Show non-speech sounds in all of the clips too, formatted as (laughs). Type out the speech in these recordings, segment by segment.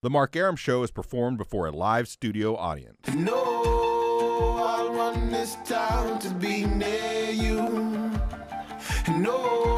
The Mark Arum Show is performed before a live studio audience. No, I this town to be near you. No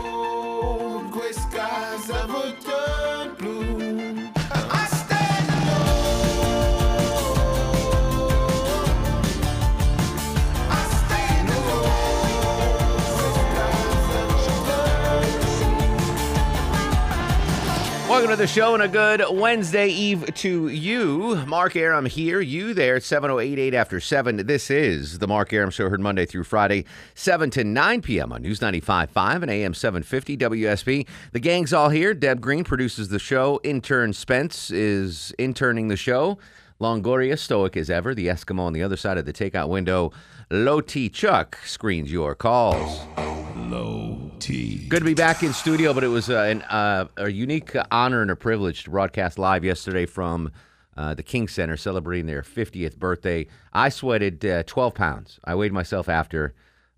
Welcome to the show and a good Wednesday Eve to you. Mark Arum here, you there, 7088 after 7. This is the Mark Arum Show, heard Monday through Friday, 7 to 9 p.m. on News 95.5 and AM 750 WSB. The gang's all here. Deb Green produces the show. Intern Spence is interning the show. Longoria, stoic as ever. The Eskimo on the other side of the takeout window. Low T Chuck screens your calls. Low T. Good to be back in studio, but it was uh, an, uh, a unique honor and a privilege to broadcast live yesterday from uh, the King Center celebrating their 50th birthday. I sweated uh, 12 pounds. I weighed myself after,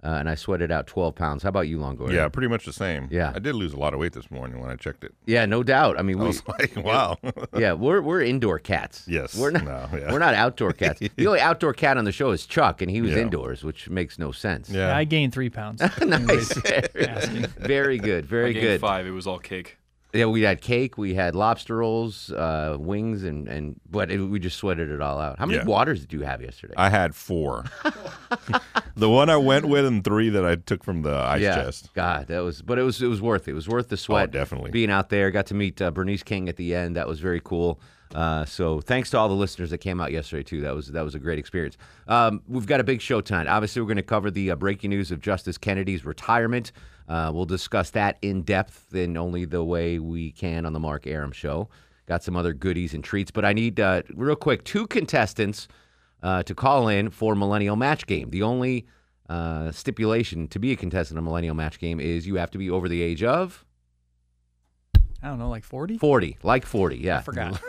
uh, and I sweated out 12 pounds. How about you, Longoria? Yeah, pretty much the same. Yeah. I did lose a lot of weight this morning when I checked it. Yeah, no doubt. I mean, I we, was (laughs) like, wow. (laughs) yeah, we're we're indoor cats. Yes. we're not. No, yeah. We're not outdoor cats. (laughs) the only outdoor cat on the show is Chuck, and he was Yeah. indoors, which makes no sense. yeah. Yeah, I gained three pounds. nice. Very good. Very I gained good. five. It was all cake. Yeah, we had cake, we had lobster rolls, uh, wings, and and but it, we just sweated it all out. How many Yeah. waters did you have yesterday? I had four. The one I went with and three that I took from the ice yeah, chest. God, that was, but it was it was worth it. It was worth the sweat. Oh, definitely. being out there. Got to meet uh, Bernice King at the end. That was very cool. Uh, so thanks to all the listeners that came out yesterday too. That was that was a great experience. Um, we've got a big show tonight. Obviously, we're going to cover the uh, breaking news of Justice Kennedy's retirement. Uh, we'll discuss that in depth in only the way we can on the Mark Arum Show. Got some other goodies and treats, but I need uh, real quick two contestants uh, to call in for Millennial Match Game. The only uh, stipulation to be a contestant on Millennial Match Game is you have to be over the age of I don't know, like 40? 40, like 40, yeah. I forgot.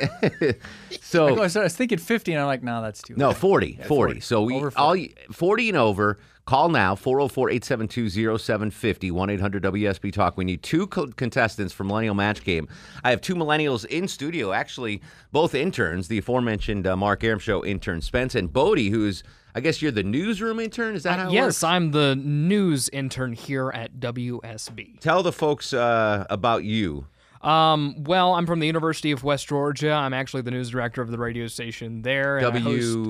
(laughs) so (laughs) I was, thinking 50, and I'm like, no, that's too no, high. 40, 40. 40. So we Over 40. all 40 and over, call now 404-872-0750 1-800-WSB talk. We need two co- contestants for Millennial Match Game. I have two millennials in studio, actually both interns, the aforementioned uh, Mark Arum show intern Spence and Bodie who's I guess you're the newsroom intern, is that how it yes, works? I'm the news intern here at WSB. Tell the folks uh, about you. Um, well, I'm from the University of West Georgia. I'm actually the news director of the radio station there. W-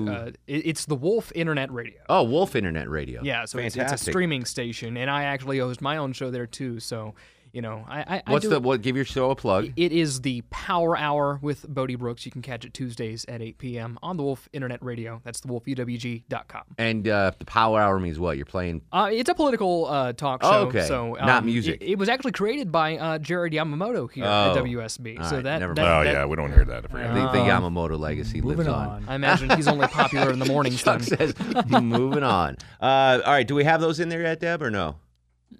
host, uh, it- it's the Wolf Internet Radio. Oh, Wolf Internet Radio. Yeah, so it's, it's a streaming station, and I actually host my own show there too. So, you know, I, I, I What's do- the what? Give your show a plug. It is the Power Hour with Bodie Brooks. You can catch it Tuesdays at 8 p.m. on the Wolf Internet Radio. That's the wolfewg.com. And uh, the Power Hour means what? You're playing. Uh, it's a political uh, talk Oh, show. okay. So Not um, music. It, it was actually created by uh, Jared Yamamoto here Oh. at WSB. All so right, that, never that- oh yeah, we don't hear that. I forgot. The, the Yamamoto legacy lives on. I imagine he's only popular in the (laughs) morning. Chuck says, moving on. Uh, all right, do we have those in there yet, Deb, or no?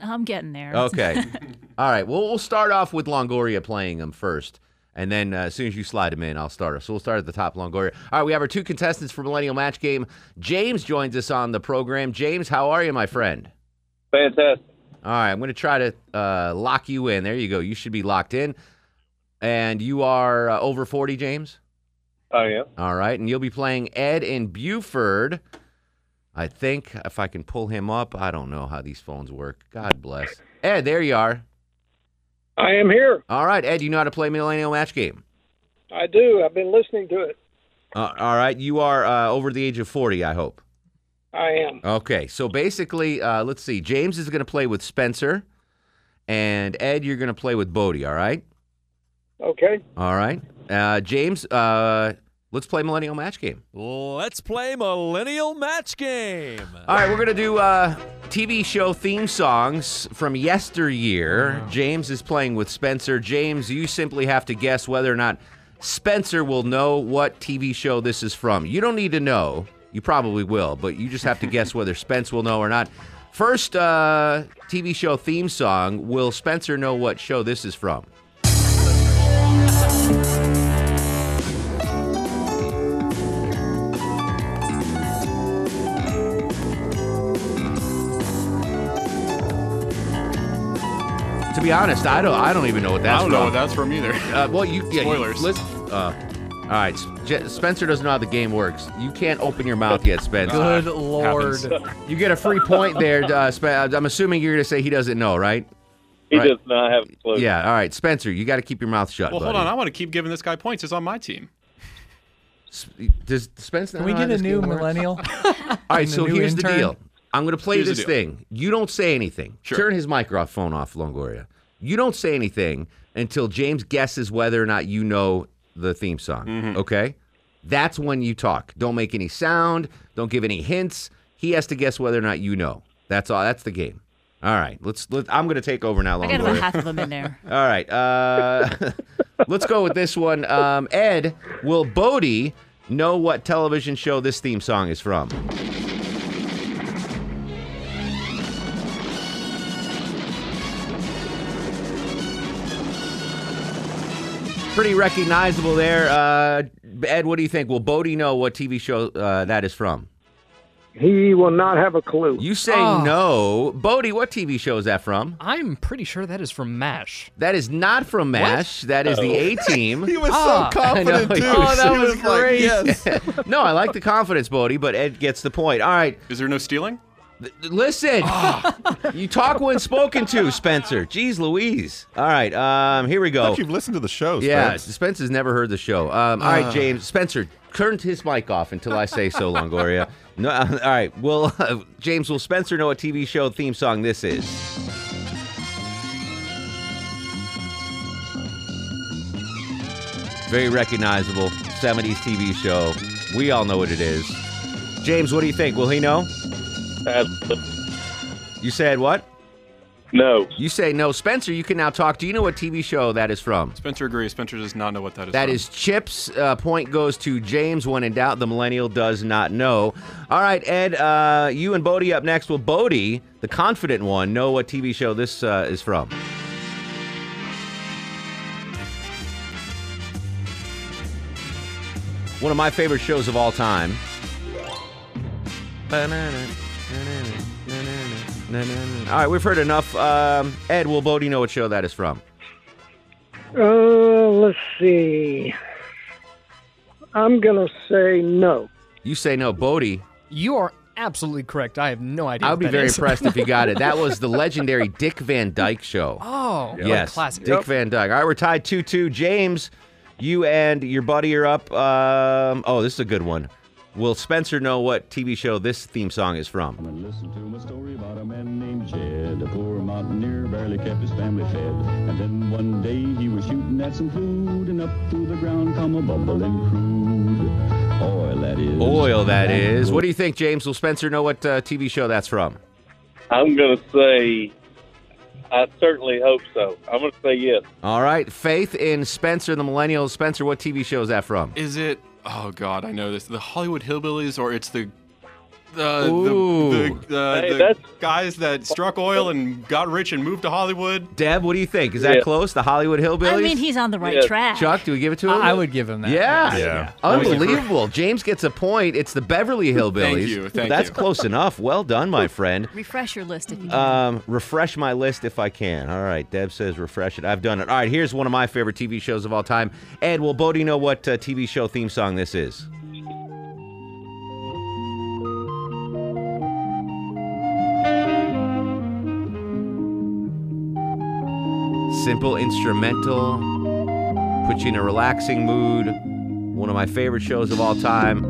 I'm getting there. Okay. (laughs) all right, well, we'll start off with Longoria playing them first. And then uh, as soon as you slide them in, I'll start. So we'll start at the top, Longoria. All right, we have our two contestants for Millennial Match Game. James joins us on the program. James, how are you, my friend? Fantastic. All right, I'm going to try to uh, lock you in. There you go. You should be locked in. And you are uh, over 40, James? I am. All right, and you'll be playing Ed in Buford. I think if I can pull him up, I don't know how these phones work. God bless. Ed, there you are. I am here. All right, Ed, you know how to play Millennial Match Game. I do. I've been listening to it. Uh, all right, you are uh, over the age of 40, I hope. I am. Okay, so basically, uh, let's see. James is going to play with Spencer, and Ed, you're going to play with Bodie, all right? Okay. All right. Uh, James, uh, let's play Millennial Match Game. Let's play Millennial Match Game. All right, we're gonna do uh, TV show theme songs from yesteryear. James is playing with Spencer. James, you simply have to guess whether or not Spencer will know what TV show this is from. You don't need to know. You probably will, but you just have to guess (laughs) whether Spence will know or not. First uh, TV show theme song. Will Spencer know what show this is from? To be honest, I don't. I don't even know what that's I don't from. know what that's from either. Uh, well, you yeah, you- Spoilers. listen, uh, all right, J- Spencer doesn't know how the game works. You can't open your mouth yet, Spencer. Good lord. (laughs) You get a free point there. Uh, Spe- I'm assuming you're going to say he doesn't know, right? He Right. does not have a clue. Yeah. All right, Spencer, you got to keep your mouth shut. Well, hold on. I want to keep giving this guy points. He's on my team. Does Spencer? Can we get a new millennial? All right, so new here's the deal. I'm going to play Here's this thing. You don't say anything. Sure. Turn his microphone off, Longoria. You don't say anything until James guesses whether or not you know the theme song. Mm-hmm. Okay? That's when you talk. Don't make any sound. Don't give any hints. He has to guess whether or not you know. That's all. That's the game. All right. Let's. Let, I'm going to take over now, I got about Longoria. half of them in there. (laughs) All right. Uh, (laughs) let's go with this one. Um, Ed, will Bodie know what television show this theme song is from? Pretty recognizable there. Uh, Ed, what do you think? Will Bodie know what TV show uh, that is from? He will not have a clue. You say Oh. no. Bodie, what TV show is that from? I'm pretty sure that is from MASH. That is not from MASH. That is the A Team. (laughs) He was Ah, so confident too. Oh, that He was like, great. yes. (laughs) no, I like the confidence, Bodie, but Ed gets the point. All right, Is there no stealing? Listen. (laughs) you talk when spoken to, Spencer. Jeez Louise. All right, um, here we go. you've listened to the show. Yeah, Spence. Spencer's never heard the show. Um, all right, James. Spencer, turn his mic off until I say so, Longoria. (laughs) No, all right. Well, (laughs) James, will Spencer know what TV show theme song this is? Very recognizable 70s TV show. We all know what it is. James, what do you think? Will he know? Absolutely. You said what? No. You say no. Spencer, you can now talk. Do you know what TV show that is from? Spencer agrees. Spencer does not know what that is. That from. is Chips. Uh, point goes to James. When in doubt, the millennial does not know. All right, Ed, uh, you and Bodie up next. Will Bodie, the confident one, know what TV show this uh, is from? One of my favorite shows of all time. All right, we've heard enough. Um, Ed, will Bodie know what show that is from? Uh, let's see. I'm gonna say no. You say no, Bodie. You are absolutely correct. I have no idea. I would be very is. impressed if you got it. That was the (laughs) legendary Dick Van Dyke Show. Oh, what a yes, classic. Dick Van Dyke. All right, we're tied 2 2. James, you and your buddy are up. Um, oh, this is a good one. Will Spencer know what TV show this theme song is from? And listen to my story about a man named Jed. A poor mountaineer barely kept his family fed. And then one day he was shooting at some food, and up through the ground come a bubbling crude. Oil, that is. Oil, that is. What do you think, James? Will Spencer know what uh, TV show that's from? I'm going to say, I certainly hope so. I'm going to say yes. All right, Faith in Spencer, the millennial. Spencer, what TV show is that from? Is it? Oh God, I know this. The Hollywood Hillbillies, or it's the the Ooh. the, the, uh, Hey, the guys that struck oil and got rich and moved to Hollywood. Deb, what do you think? Is that Yeah. close? The Hollywood Hillbillies? I mean, he's on the right Yeah. track. Chuck, do we give it to him? I would give him that. Yeah. Yeah. Unbelievable. James gets a point. It's the Beverly Hillbillies. Thank you, thank That's you. close enough. Well done, my friend. Refresh your list if you can. Um, refresh my list if I can. All right, Deb says refresh it. I've done it. All right, here's one of my favorite TV shows of all time. Ed, will Bodie know what uh, TV show theme song this is? Simple instrumental, put you in a relaxing mood. One of my favorite shows of all time.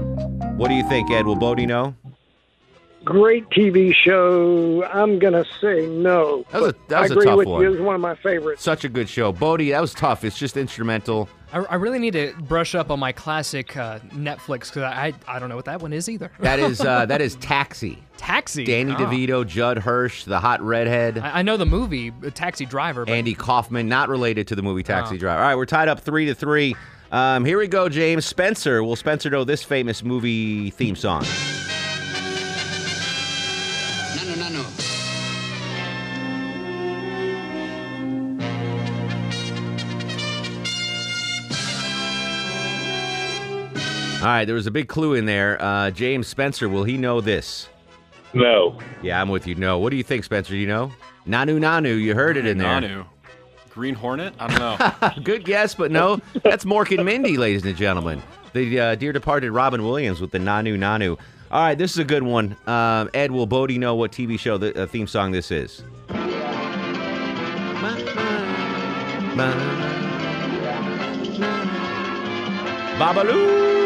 What do you think, Ed? Will Bodie know? Great TV show. I'm gonna say no. That was a- that was a I agree tough with one. you. was one of my favorites. Such a good show. Bodie, that was tough. It's just instrumental. I, I really need to brush up on my classic uh, Netflix because I, I don't know what that one is either. That is uh, (laughs) that is Taxi. Taxi. Danny Oh. DeVito, Judd Hirsch, the hot redhead, I, I know the movie uh, Taxi Driver, but Andy Kaufman, not related to the movie Taxi Oh. Driver. All right, we're tied up three to three. Um, here we go, James. Spencer. Will Spencer know this famous movie theme song? All right, there was a big clue in there. Uh, James Spencer, will he know this? No. Yeah, I'm with you. No. What do you think, Spencer? Do you know? Nanu Nanu. You heard it in there. Nanu. Green Hornet? I don't know. (laughs) Good guess, but no. That's Mork and Mindy, ladies and gentlemen. The uh, dear departed Robin Williams with the Nanu Nanu. All right, this is a good one. Um, Ed, will Bodie know what TV show the uh, theme song this is? Babaloo!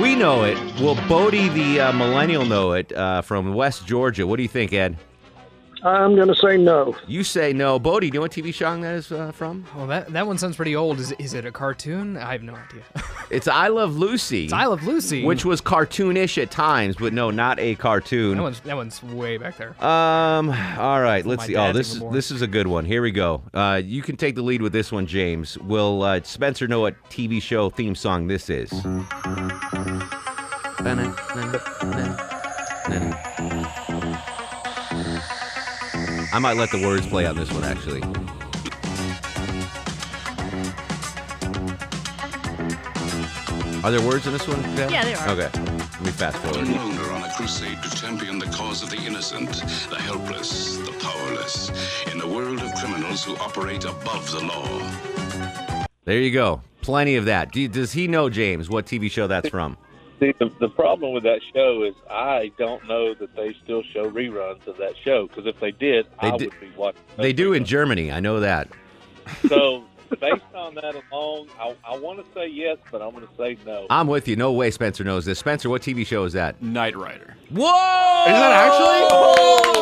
We know it. Will Bodie, the uh, millennial, know it uh, from West Georgia? What do you think, Ed? I'm going to say no. You say no. Bodie, do you know what TV show that is uh, from? Well, that that one sounds pretty old. Is is it a cartoon? I have no idea. (laughs) It's I Love Lucy. It's I Love Lucy. Which was cartoonish at times, but no, not a cartoon. that one's that one's way back there. Um. All right. Let's my see. Oh, dad's this is born. this is a good one. Here we go. Uh, you can take the lead with this one, James. Will uh, Spencer know what TV show theme song this is? I might let the words play on this one, actually. Are there words in this one? Jen? Yeah, there are. Okay. Let me fast forward. No longer on a crusade to champion the cause of the innocent, the helpless, the powerless, in a world of criminals who operate above the law. There you go. Plenty of that. Does he know, James, what TV show that's from? See, the, the problem with that show is I don't know that they still show reruns of that show because if they did, They I would be watching. They do in Germany. I know that. So (laughs) based on that alone, I, I want to say yes, but I'm going to say no. I'm with you. No way Spencer knows this. Spencer, what TV show is that? Knight Rider. Whoa! Is that actually?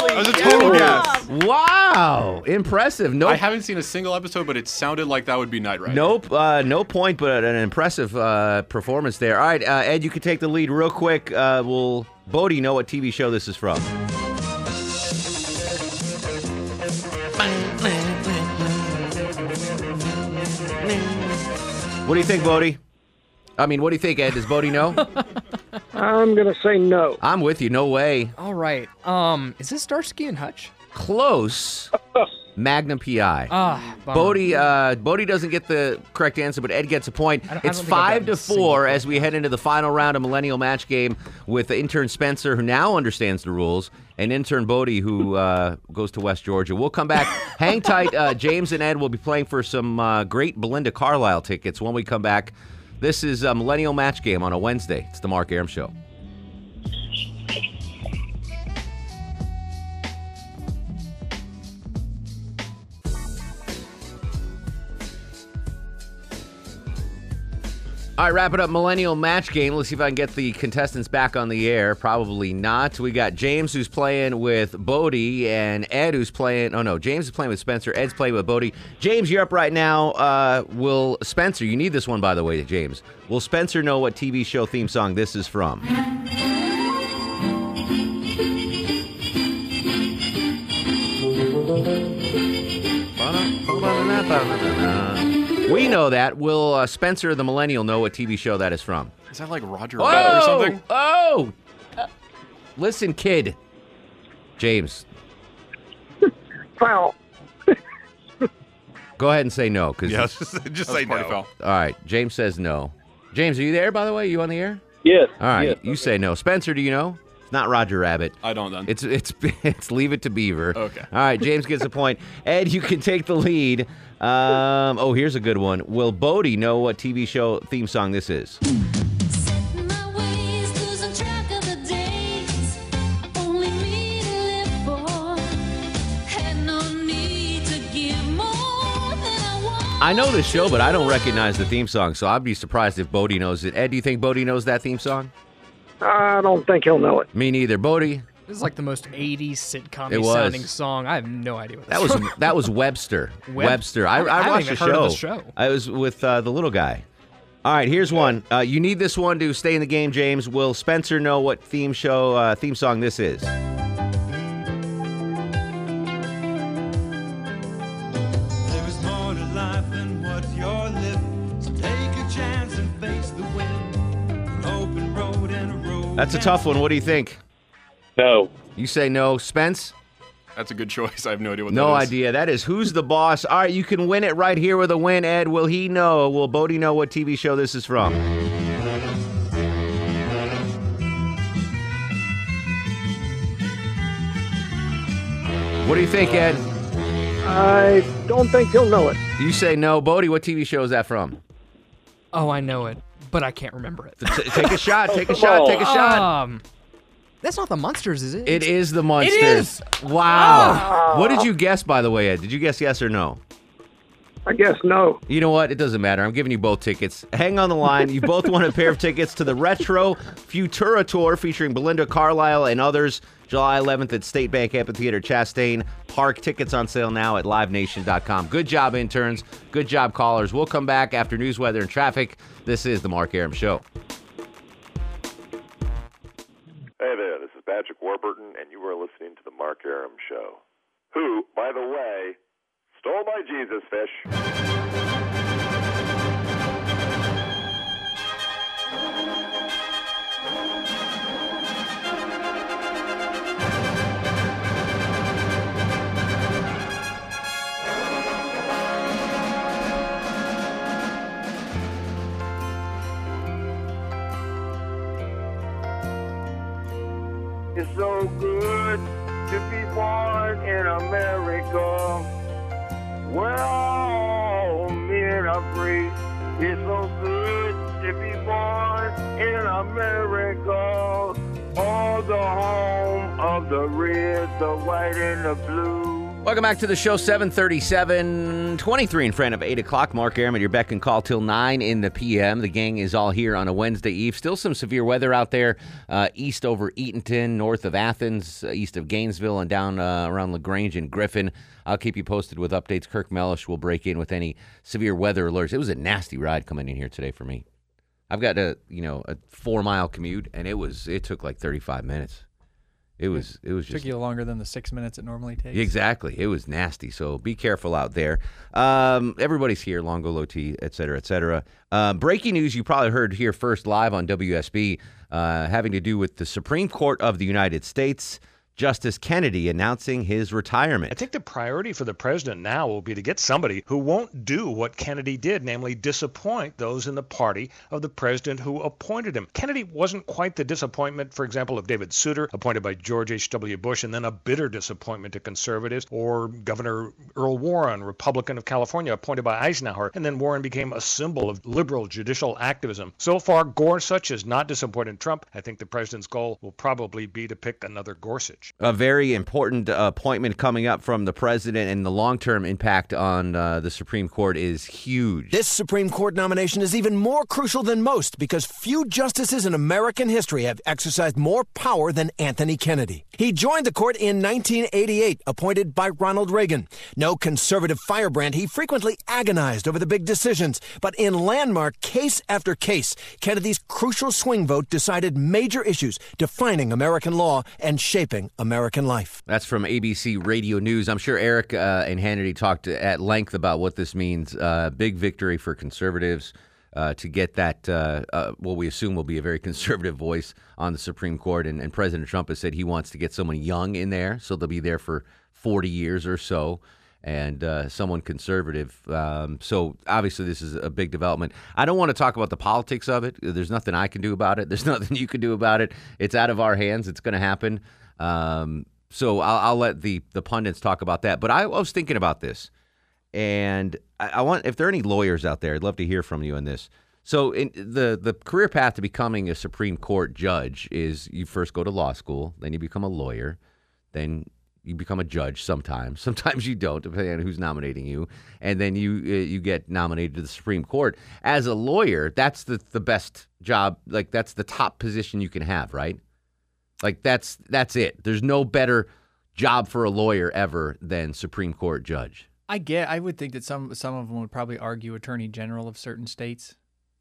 That was a total guess. Wow. Impressive. No I haven't seen a single episode, but it sounded like that would be Knight Rider. Nope, uh, no point, but an impressive uh, performance there. All right, uh, Ed, you can take the lead real quick. Uh, will Bodie know what TV show this is from? What do you think, Bodie? I mean, what do you think, Ed? Does Bodie know? (laughs) I'm going to say no. I'm with you. No way. All right. Um, is this Starsky and Hutch? Close. (laughs) Magnum PI. Ah, bummer. Bodie, uh, Bodie doesn't get the correct answer, but Ed gets a point. I don't- I It's don't think I've five gotten to a single four as we head into the final round of Millennial Match Game with intern Spencer, who now understands the rules, and intern Bodie, who uh, goes to West Georgia. We'll come back. (laughs) Hang tight. Uh, James and Ed will be playing for some uh, great Belinda Carlisle tickets when we come back. This is a Millennial Match Game on a Wednesday. It's the Mark Arum Show. All right, wrap it up. Millennial match game. Let's see if I can get the contestants back on the air. Probably not. We got James who's playing with Bodie and Ed who's playing. Oh no, James is playing with Spencer. Ed's playing with Bodie. James, you're up right now. Uh, will Spencer? You need this one by the way, James. Will Spencer know what TV show theme song this is from? We know that. Will uh, Spencer the Millennial know what TV show that is from? Is that like Roger Rabbit or something? Oh! Uh, listen, kid. James, (laughs) Foul. go ahead and say no. Cause Yeah, (laughs) just, just say no. foul. All right, James says no. James, are you there, by the way? you on the air? Yes. All right, yes. you say no. Spencer, do you know? It's not Roger Rabbit. I don't then. It's it's (laughs) it's Leave It to Beaver. Okay. All right, James gets a point. (laughs) Ed, you can take the lead. Um, oh, here's a good one. Will Bodie know what TV show theme song this is? I know this show, but I don't recognize the theme song, so I'd be surprised if Bodie knows it. Ed, do you think Bodie knows that theme song? I don't think he'll know it. Me neither. Bodie, This is like the most 80s sitcom was. sounding song. I have no idea what that was that was Webster. (laughs) Web- Webster. I, I I watched even the heard show. of the show. I was with uh, the little guy. All right, here's one. Uh, you need this one to stay in the game, James. Will Spencer know what theme show uh, theme song this is? That's a tough one. What do you think? No. You say no. Spence? That's a good choice. I have no idea what No that is. idea. That is Who's the Boss. All right, you can win it right here with a win, Ed. Will he know? Will Bodie know what TV show this is from? What do you think, Ed? I don't think he'll know it. You say no. Bodie, what TV show is that from? Oh, I know it, but I can't remember it. T- take a (laughs) shot. Take a shot. Take a shot. Um, that's not the monsters, is it? It is the Monsters. is! Wow. What did you guess, by the way, Ed? Did you guess yes or no? I guess no. You know what? It doesn't matter. I'm giving you both tickets. Hang on the line. You both won a pair of tickets to the Retro Futura Tour featuring Belinda Carlisle and others, July 11th at State Bank Amphitheater, Chastain Park. Tickets on sale now at livenation.com. Good job, interns. Good job, callers. We'll come back after news, weather, and traffic. This is The Mark Arum Show. Hey there, this is Patrick Warburton, and you are listening to the Mark Arum Show. Who, by the way, stole my Jesus fish. It's so good to be born in America. Where all free. It's so good to be born in America. All the home of the red, the white, and the blue. Welcome back to the show, 737, 23 in front of 8 o'clock. Mark Arum at your beck and call till 9 in the p.m. The gang is all here on a Wednesday eve. Still some severe weather out there, uh, east over Eatonton, north of Athens, uh, east of Gainesville, and down uh, around LaGrange and Griffin. I'll keep you posted with updates. Kirk Mellish will break in with any severe weather alerts. It was a nasty ride coming in here today for me. I've got a, you know, a four mile commute, and it was, it took like 35 minutes. It was, it was just Took you longer than the six minutes it normally takes. Exactly. It was nasty. So be careful out there. Um, everybody's here, Longo Low T, et cetera, et cetera. Um, breaking news you probably heard here first live on WSB uh, having to do with the Supreme Court of the United States. Justice Kennedy announcing his retirement. I think the priority for the president now will be to get somebody who won't do what Kennedy did, namely disappoint those in the party of the president who appointed him. Kennedy wasn't quite the disappointment, for example, of David Souter, appointed by George H.W. Bush, and then a bitter disappointment to conservatives, or Governor Earl Warren, Republican of California, appointed by Eisenhower, and then Warren became a symbol of liberal judicial activism. So far, Gorsuch has not disappointed Trump. I think the president's goal will probably be to pick another Gorsuch. A very important uh, appointment coming up from the president, and the long term impact on uh, the Supreme Court is huge. This Supreme Court nomination is even more crucial than most because few justices in American history have exercised more power than Anthony Kennedy. He joined the court in 1988, appointed by Ronald Reagan. No conservative firebrand, he frequently agonized over the big decisions. But in landmark case after case, Kennedy's crucial swing vote decided major issues defining American law and shaping American life. That's from ABC Radio News. I'm sure Erick uh, and Hannity talked at length about what this means. Uh, big victory for conservatives uh, to get that, uh, uh, what we assume will be a very (laughs) conservative voice on the Supreme Court. And, and President Trump has said he wants to get someone young in there, so they'll be there for 40 years or so. And uh, someone conservative. Um, so obviously, this is a big development. I don't want to talk about the politics of it. There's nothing I can do about it. There's (laughs) nothing you can do about it. It's out of our hands. It's going to happen. Um, so I'll, I'll let the the pundits talk about that. But I was thinking about this, and I, I want if there are any lawyers out there, I'd love to hear from you on this. So the the career path to becoming a Supreme Court judge is you first go to law school, then you become a lawyer, then you become a judge sometimes. (laughs) Sometimes you don't, depending on who's nominating you, and then you uh, you get nominated to the Supreme Court. As a lawyer, that's the the best job. Like that's the top position you can have, right? Like that's that's it. There's no better job for a lawyer ever than Supreme Court judge. I get. I would think that some some of them would probably argue attorney general of certain states,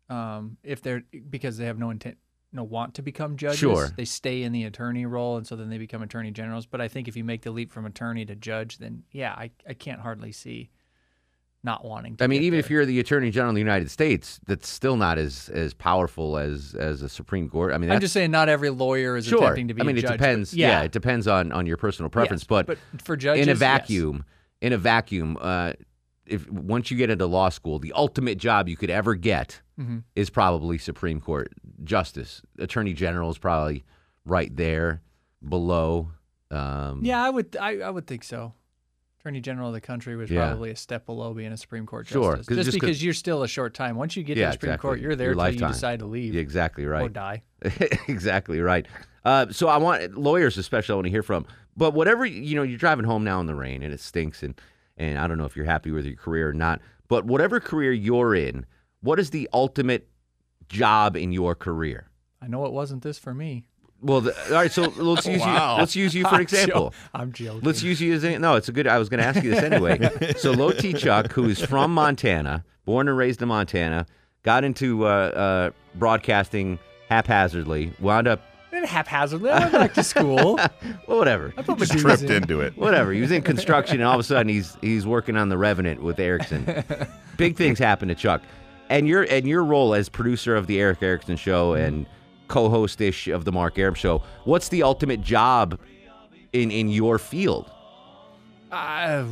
um, if they're because they have no intent, no want to become judges. Sure. they stay in the attorney role, and so then they become attorney generals. But I think if you make the leap from attorney to judge, then yeah, I I can't hardly see not wanting. to I mean, even there. if you're the Attorney General of the United States, that's still not as as powerful as as a Supreme Court. I mean, I'm just saying, not every lawyer is sure. attempting to be. I mean, it judge, depends. Yeah, it depends on on your personal preference. Yes, but, but for judges, in a yes. vacuum, in a vacuum, uh, if once you get into law school, the ultimate job you could ever get Mhm. is probably Supreme Court justice. Attorney General is probably right there below. Um, Yeah, I would. I, I would think so. Attorney General of the country was Yeah. probably a step below being a Supreme Court Sure, justice. 'cause Just, just 'cause- because you're still a short time. Once you get yeah, to the Supreme exactly. Court, you're there until you decide to leave. Yeah, exactly right. Or die. (laughs) exactly right. Uh, so I want lawyers, especially, I want to hear from. But whatever you know, you're driving home now in the rain and it stinks, and and I don't know if you're happy with your career or not. But whatever career you're in, what is the ultimate job in your career? I know it wasn't this for me. Well, the, all right. So (laughs) let's use Wow. you. Let's use you for I'm example. jo- I'm joking. Let's use you as a, no. It's a good. I was going to ask you this anyway. (laughs) so Low T Chuck, who is from Montana, born and raised in Montana, got into uh, uh, broadcasting haphazardly, wound up Then haphazardly, I went back to school. (laughs) well, whatever. I put my Just tripped in. into it. Whatever. He was in construction, and all of a sudden he's he's working on the Revenant with Erickson. Big things happen to Chuck, and your and your role as producer of the Erick Erickson Show and co-host ish of the Mark Arum Show. What's the ultimate job in in your field? Uh.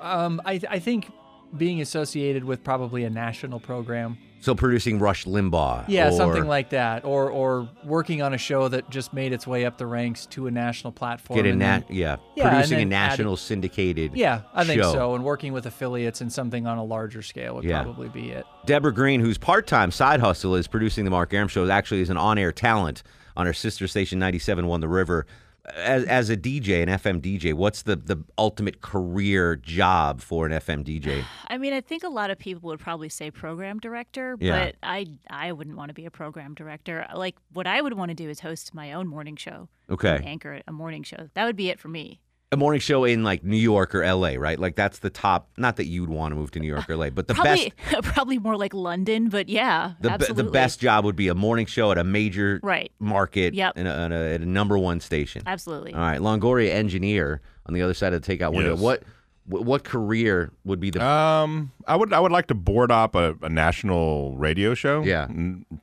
Um, I I think being associated with probably a national program. So producing Rush Limbaugh. Yeah, or- something like that, or or working on a show that just made its way up the ranks to a national platform. Get a nat, then- yeah, Yeah, producing a national syndicated. Yeah, I think show. so. And working with affiliates and something on a larger scale would Yeah. probably be it. Deborah Green, whose part-time side hustle is producing the Mark Arum Show, actually is an on-air talent on her sister station 97.1 The River. As, as a DJ, an FM DJ, what's the, the ultimate career job for an FM DJ? (sighs) I mean, I think a lot of people would probably say program director, Yeah. but I I wouldn't want to be a program director. Like what I would want to do is host my own morning show. Okay. Anchor a morning show. That would be it for me. A morning show in like New York or LA, right? Like that's the top. Not that you'd want to move to New York or LA, but the probably best (laughs) probably more like London, but yeah, the, be- absolutely. the best job would be a morning show at a major Right. market Yep. and a, and a, at a number one station. Absolutely. All right, Longoria engineer on the other side of the takeout window. Yes. What what career would be the Um, I would I would like to board up a, a national radio show. Yeah.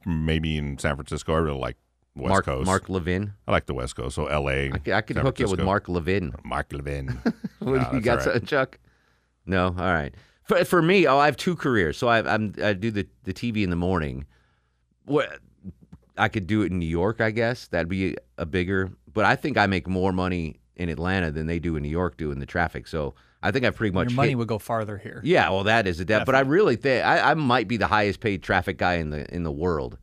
Maybe in San Francisco. I really like West Mark Coast. Mark Levin? I like the West Coast. So L.A. I could, I could San hook you with Mark Levin. Mark Levin. (laughs) What, No, you that's got all right. something, Chuck? No, all right. For for me, oh, I have two careers. So I I'm I do the the TV in the morning. What I could do it in New York, I guess that'd be a bigger. But I think I make more money in Atlanta than they do in New York doing the traffic. So I think I've pretty much Your money hit- would go farther here. Yeah, well, that is a debt. But I really think I, I might be the highest paid traffic guy in the in the world.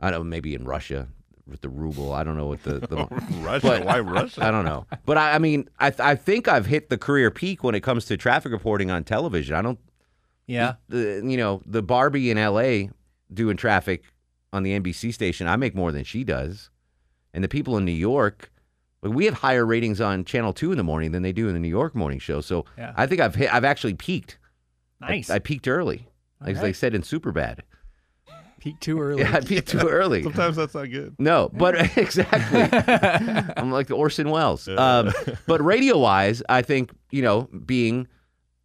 I don't know, maybe in Russia with the ruble. I don't know what the, the (laughs) Russia? but- Why Russia? I don't know. But I, I mean, I I think I've hit the career peak when it comes to traffic reporting on television. I don't. Yeah. The, you know, the Barbie in L.A. doing traffic on the NBC station. I make more than she does, and the people in New York. like, We have higher ratings on Channel Two in the morning than they do in the New York morning show. So Yeah. I think I've hit. I've actually peaked. I- Nice. I, peaked early, like All they right. said in Superbad. Peak too (laughs) early. Yeah, I peaked too early. Sometimes that's not good. No, but (laughs) exactly. (laughs) I'm like the Orson Welles. Um, but radio wise, I think you know being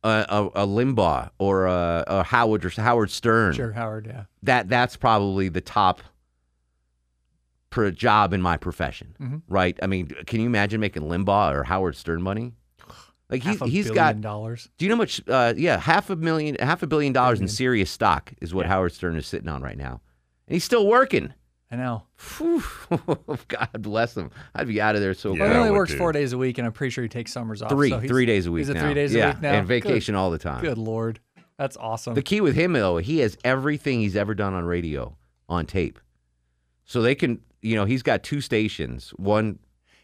a, a, a Limbaugh or a, a Howard or Howard Stern. Sure, Howard. Yeah. That that's probably the top per job in my profession, Mhm. right? I mean, can you imagine making Limbaugh or Howard Stern money? Like he's Half a he's billion got dollars. Do you know how much? Uh, yeah, half a million, half a billion dollars in Sirius stock is what Howard Stern is sitting on right now, and he's still working. I know. Phew. (laughs) God bless him. I'd be out of there so Well, quick. he only works four days a week, and I'm pretty sure he takes summers off. Three, so three days a week Is it now. three days Yeah, a week now? and vacation Good. all the time. Good lord, that's awesome. The key with him though, he has everything he's ever done on radio on tape, so they can. You know, he's got two stations. One,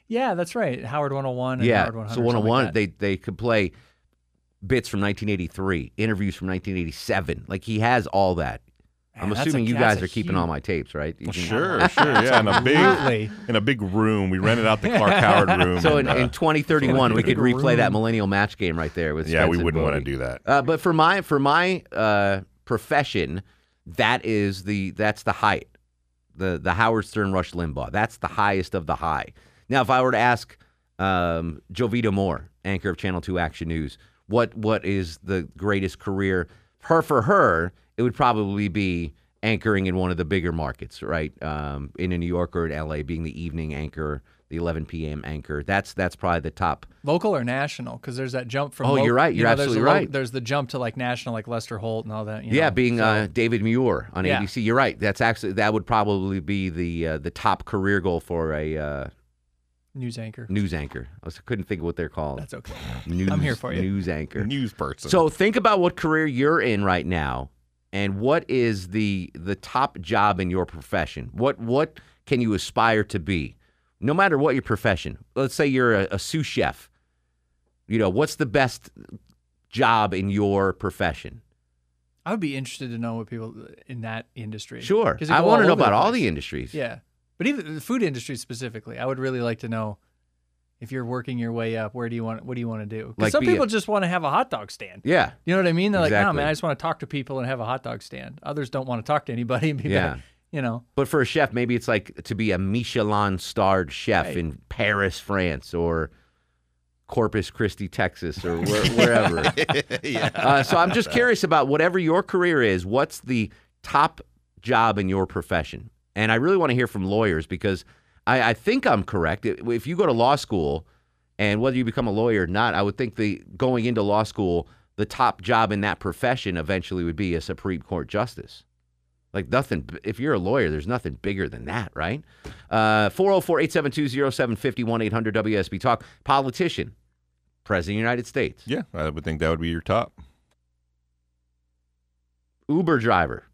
yeah, that's right. Howard 101 and yeah. Howard 100. so 101, like they they could play bits from 1983, interviews from 1987. Like he has all that. I'm Man, that's a- assuming you guys are keeping huge- all my tapes, right? You can- Sure, (laughs) sure, yeah. In a big, in a big room, we rented out the (laughs) Clark Howard room. So in, and, uh, in 2031, we could replay that millennial match game right there with. Yeah, we Spence and wouldn't wanna do that. Uh, but for my for my uh, profession, that is the that's the height, the the Howard Stern Rush Limbaugh. That's the highest of the high. Now, if I were to ask um, Jovita Moore, anchor of Channel Two Action News, what what is the greatest career. Her for her, it would probably be anchoring in one of the bigger markets, right? Um, in a New York or in LA, being the evening anchor, the 11 p.m. anchor. That's that's probably the top. Local or national? Because there's that jump from. Oh, lo- you're right. you You're know, there's absolutely the lo- right. There's the jump to like national, like Lester Holt and all that. you yeah, know, being so- uh, David Muir on Yeah. ABC. You're right. That's actually that would probably be the uh, the top career goal for a uh, news anchor. news anchor. I was, couldn't think of what they're called. That's okay. (laughs) News, I'm here for you. News anchor. News person. So think about what career you're in right now, and what is the the top job in your profession. What what can you aspire to be, no matter what your profession. Let's say you're a, a sous chef. You know, what's the best job in your profession? I would be interested to know what people in that industry. Sure. 'Cause they I wanna know over about all the industries. Yeah, but even the food industry specifically, I would really like to know if you're working your way up. Where do you want? What do you want to do? 'Cause Like some be a- people just want to have a hot dog stand. Yeah. You know what I mean? They're like, no, man, I just want to talk to people and have a hot dog stand. Others don't want to talk to anybody and be Yeah. back, you know. But for a chef, maybe it's like to be a Michelin starred chef Right. in Paris, France, or Corpus Christi, Texas, or where, wherever. (laughs) Yeah. Uh, so I'm just curious about whatever your career is. What's the top job in your profession? And I really want to hear from lawyers because I, I think I'm correct. If you go to law school, and whether you become a lawyer or not, I would think the going into law school, the top job in that profession eventually would be a Supreme Court justice. Like nothing, if you're a lawyer, there's nothing bigger than that, right? Uh, 404 872 0750 1 800 WSB Talk. Politician, President of the United States. Yeah, I would think that would be your top. Uber driver,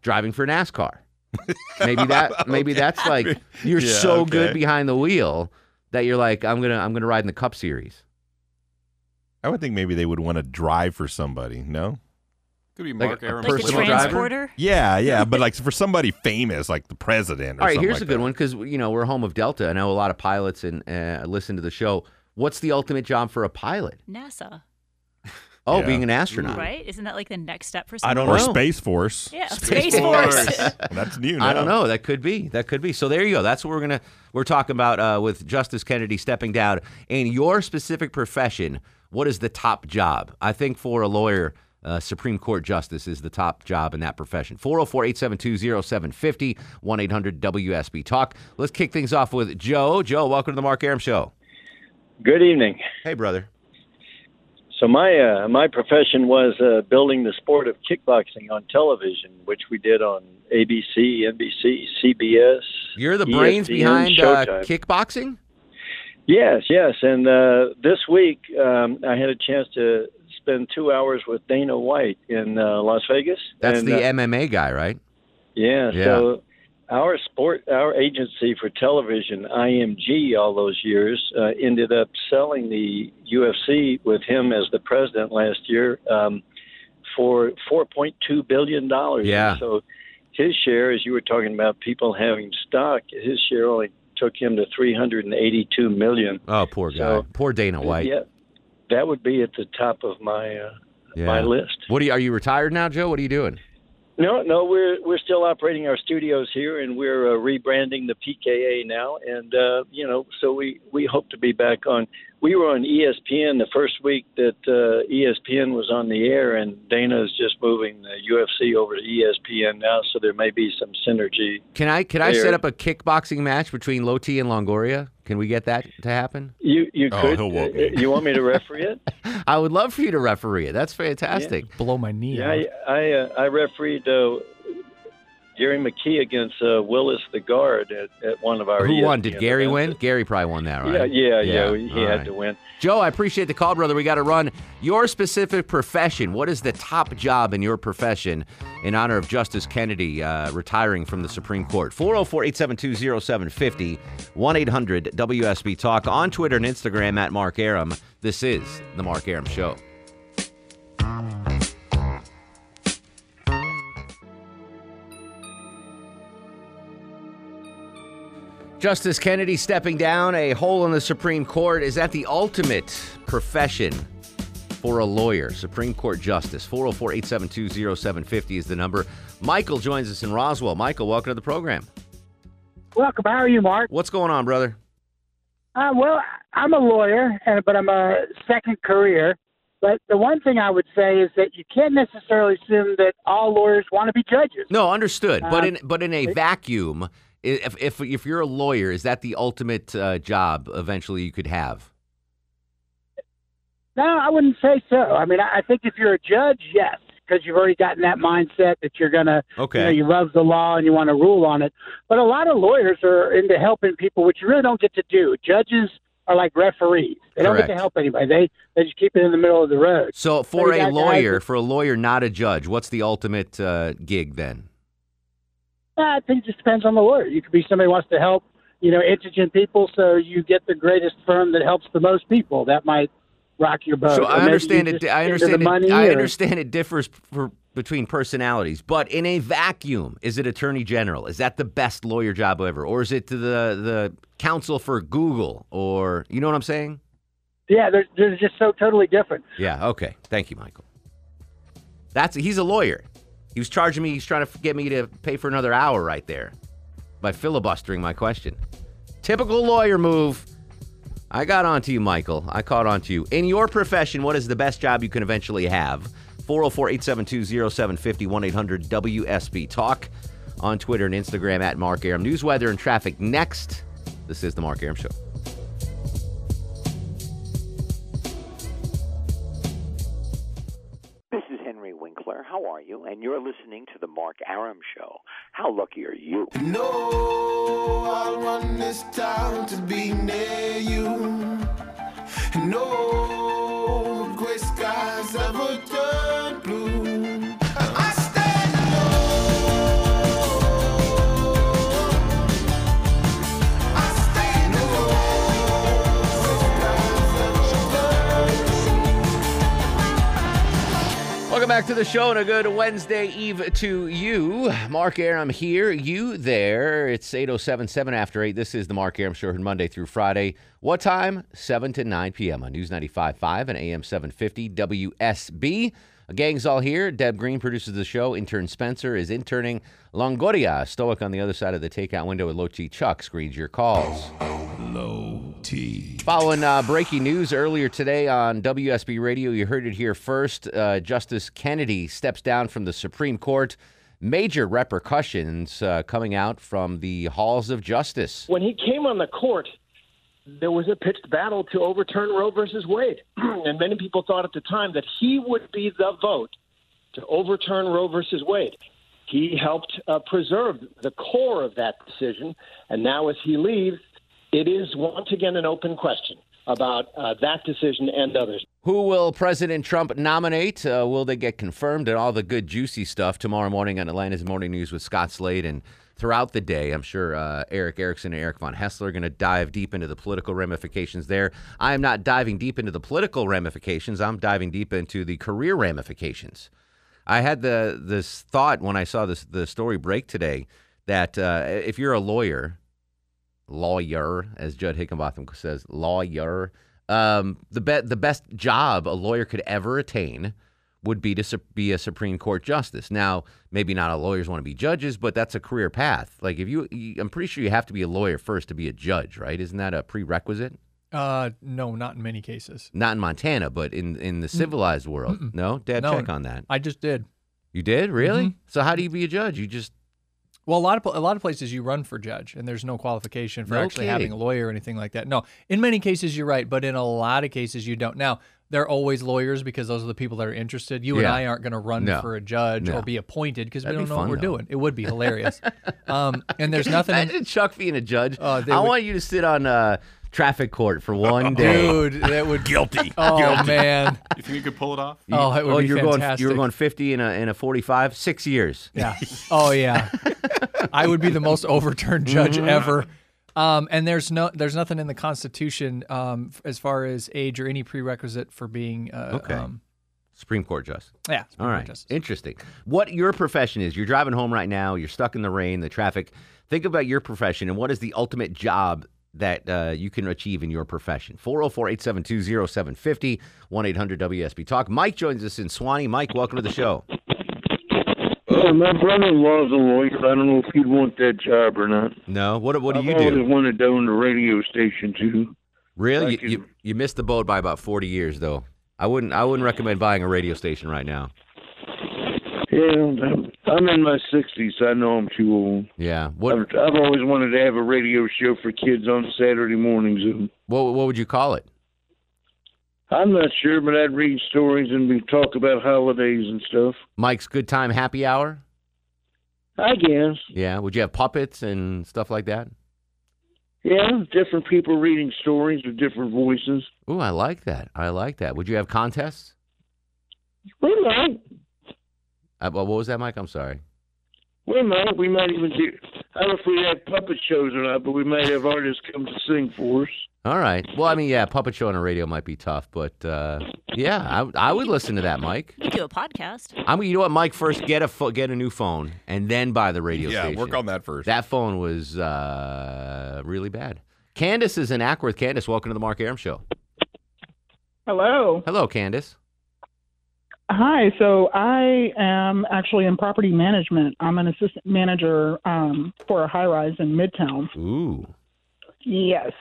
driving for NASCAR. Maybe that, (laughs) maybe that's like (laughs) you're Yeah, so okay. good behind the wheel that you're like, I'm gonna, I'm gonna ride in the Cup Series. I would think maybe they would want to drive for somebody. No. Could be Like Mark a Arum. Like a personal driver? transporter? Yeah, yeah, (laughs) but like for somebody famous, like the president. Or All right, here's like a good that. one because you know we're home of Delta. I know a lot of pilots and uh, listen to the show. What's the ultimate job for a pilot? NASA. Oh, Yeah. being an astronaut. Right? Isn't that like the next step for I don't Or know. Space Force. Yeah, Space Force. (laughs) That's new. I don't know. That could be. That could be. So there you go. That's what we're gonna we're talking about uh, with Justice Kennedy stepping down in your specific profession. What is the top job? I think for a lawyer, uh, Supreme Court justice is the top job in that profession. 404 872 0750 1 800 WSB Talk. Let's kick things off with Joe. Joe, welcome to the Mark Arum Show. Good evening. Hey, brother. So my uh, my profession was uh, building the sport of kickboxing on television, which we did on ABC, NBC, CBS. You're the brains ESPN, behind uh, kickboxing? Yes, yes. And uh, this week, um, I had a chance to spend two hours with Dana White in uh, Las Vegas. That's and, the uh, MMA guy, right? yeah, Yeah. So our sport, our agency for television, IMG, all those years, uh, ended up selling the UFC with him as the president last year um, for 4.2 billion dollars. Yeah. So his share, as you were talking about, people having stock, his share only took him to 382 million. Oh, poor guy. So- poor Dana White. Yeah, that would be at the top of my uh, my list. What are you? Are you retired now, Joe? What are you doing? No, no, we're we're still operating our studios here, and we're uh, rebranding the PKA now, and uh, you know, so we we hope to be back on. We were on ESPN the first week that uh, ESPN was on the air, and Dana is just moving the UFC over to ESPN now, so there may be some synergy. Can I can I there. set up a kickboxing match between Low T and Longoria? Can we get that to happen? You you Oh, could he'll whoop uh, me. you want me to referee it? (laughs) I would love for you to referee it. That's fantastic. Blow my knee. Yeah, I I, uh, I refereed uh, Gary McKee against uh, Willis the guard at, at one of our. Who won? Did Gary events. win? Gary probably won that, Yeah, right? yeah, yeah. He had right. to win. Joe, I appreciate the call, brother. We got to run. Your specific profession. What is the top job in your profession in honor of Justice Kennedy uh, retiring from the Supreme Court? 404 872 0750 1 800 WSB Talk on Twitter and Instagram at Mark Arum. This is The Mark Arum Show. Justice Kennedy stepping down, a hole in the Supreme Court. Is that the ultimate profession for a lawyer? Supreme Court Justice. 404 872 0750 is the number. Michael joins us in Roswell. Michael, welcome to the program. Welcome. How are you, Mark? What's going on, brother? Uh, well, I'm a lawyer, but I'm a second career, But the one thing I would say is that you can't necessarily assume that all lawyers want to be judges. No, understood. But Uh, in but in a vacuum, if if if you're a lawyer, is that the ultimate uh, job eventually you could have? No, I wouldn't say so. I mean, I I think if you're a judge, yes, because you've already gotten that mindset that you're gonna, Okay. you know, you love the law and you want to rule on it. But a lot of lawyers are into helping people, which you really don't get to do. Judges are like referees; they don't get to help anybody. They they just keep it in the middle of the road. So for you a got guys lawyer, for a lawyer, not a judge, what's the ultimate uh, gig then? I think it just depends on the lawyer. You could be somebody who wants to help, you know, indigent people, so you get the greatest firm that helps the most people. That might rock your boat. So I understand it. I understand it. I or- understand it differs for, between personalities, but in a vacuum, is it attorney general? Is that the best lawyer job ever, or is it to the the counsel for Google, or you know what I'm saying? Yeah, they're, they're just so totally different. Yeah. Okay. Thank you, Michael. That's he's a lawyer. He was charging me. He's trying to get me to pay for another hour right there by filibustering my question. Typical lawyer move. I got onto you, Michael. I caught onto you. In your profession, what is the best job you can eventually have? 404 872 0750 1 800 WSB. Talk on Twitter and Instagram at Mark Arum. News, weather, and traffic next. This is The Mark Arum Show. Are you? And you're listening to the Mark Arum Show. How lucky are you? No, I this town to be near you. No Welcome back to the show and a good Wednesday Eve to you. Mark Arum here, you there. It's 8.077 after 8. This is the Mark Arum Show, Monday through Friday. What time? 7 to 9 p.m. on News 95.5 and AM 750 WSB. A gang's all here. Deb Green produces the show. Intern Spencer is interning. Longoria, stoic on the other side of the takeout window with Low T Chuck, screens your calls. Low T. Following uh, breaking news earlier today on WSB Radio, you heard it here first. Uh, Justice Kennedy steps down from the Supreme Court. Major repercussions uh, coming out from the halls of justice. When he came on the court, there was a pitched battle to overturn Roe versus Wade. (clears throat) and many people thought at the time that he would be the vote to overturn Roe versus Wade. He helped uh, preserve the core of that decision. And now, as he leaves, it is once again an open question about uh, that decision and others. Who will President Trump nominate? Uh, will they get confirmed? And all the good, juicy stuff tomorrow morning on Atlanta's Morning News with Scott Slade. And throughout the day, I'm sure uh, Erick Erickson and Eric Von Haessler are going to dive deep into the political ramifications there. I am not diving deep into the political ramifications, I'm diving deep into the career ramifications. I had the this thought when I saw this the story break today that uh, if you're a lawyer, lawyer, as Judd Hickenbotham says, lawyer, um, the be- the best job a lawyer could ever attain would be to su- be a Supreme Court justice. Now, maybe not all lawyers want to be judges, but that's a career path. Like if you, you I'm pretty sure you have to be a lawyer first to be a judge, right? Isn't that a prerequisite? Uh, no, not in many cases. Not in Montana, but in in the civilized world. Mm-mm. No, Dad, No, check on that. I just did. You did really? Mhm. So how do you be a judge? You just Well, a lot of a lot of places you run for judge, and there's no qualification for No actually having a lawyer or anything like that. No, in many cases you're right, but in a lot of cases you don't. Now they're always lawyers because those are the people that are interested. You and I aren't going to run No. for a judge No. or be appointed because we don't be know fun, what we're though. doing. It would be hilarious. (laughs) um, and there's nothing. in- Imagine Chuck being a judge. They I would- want you to sit on uh, traffic court for one day. Dude, that would (laughs) guilty. (laughs) Oh Guilty. man. (laughs) You think you could pull it off? You- Oh, it would be you're going. You fantastic. were going 50 in a in a 45. Six years. Yeah. Oh yeah. I would be the most overturned judge Mhm. ever. Um, and there's no there's nothing in the Constitution um, f- as far as age or any prerequisite for being uh, Okay. um, Supreme Court justice. Yeah, Supreme All Court justice. Interesting. What your profession is? You're driving home right now. You're stuck in the rain, the traffic. Think about your profession and what is the ultimate job that uh, you can achieve in your profession. 404 872 0750 1 800 WSB Talk. Mike joins us in Suwanee. Mike, welcome to the show. Uh, my brother-in-law's a lawyer. I don't know if he'd want that job or not. No. What What do you do? I've you always wanted to own a radio station too. Really? You, you, you missed the boat by about 40 years, though. I wouldn't. I wouldn't recommend buying a radio station right now. Yeah, I'm- I'm in my 60s. So I know I'm too old. Yeah. What I've, I've always wanted to have a radio show for kids on Saturday mornings. And What What would you call it? I'm not sure, but I'd read stories and we talk about holidays and stuff. Mike's Good Time Happy Hour. I guess. Yeah. Would you have puppets and stuff like that? Yeah, different people reading stories with different voices. Ooh, I like that. I like that. Would you have contests? We might. Uh, well, what was that, Mike? I'm sorry. We might. We might even do. I don't know if we have puppet shows or not, but we might have artists come to sing for us. All right. Well, I mean, yeah, puppet show on the radio might be tough, but uh, yeah, I, I would listen to that, Mike. You do a podcast. I'm. You know what, Mike? First, get a pho- get a new phone, and then buy the radio Yeah, station. work on that first. That phone was uh, really bad. Candace is in Acworth. Candace, welcome to the Mark Arum Show. Hello. Hello, Candace. Hi. So I am actually in property management. I'm an assistant manager um, for a high rise in Midtown. Ooh. Yes.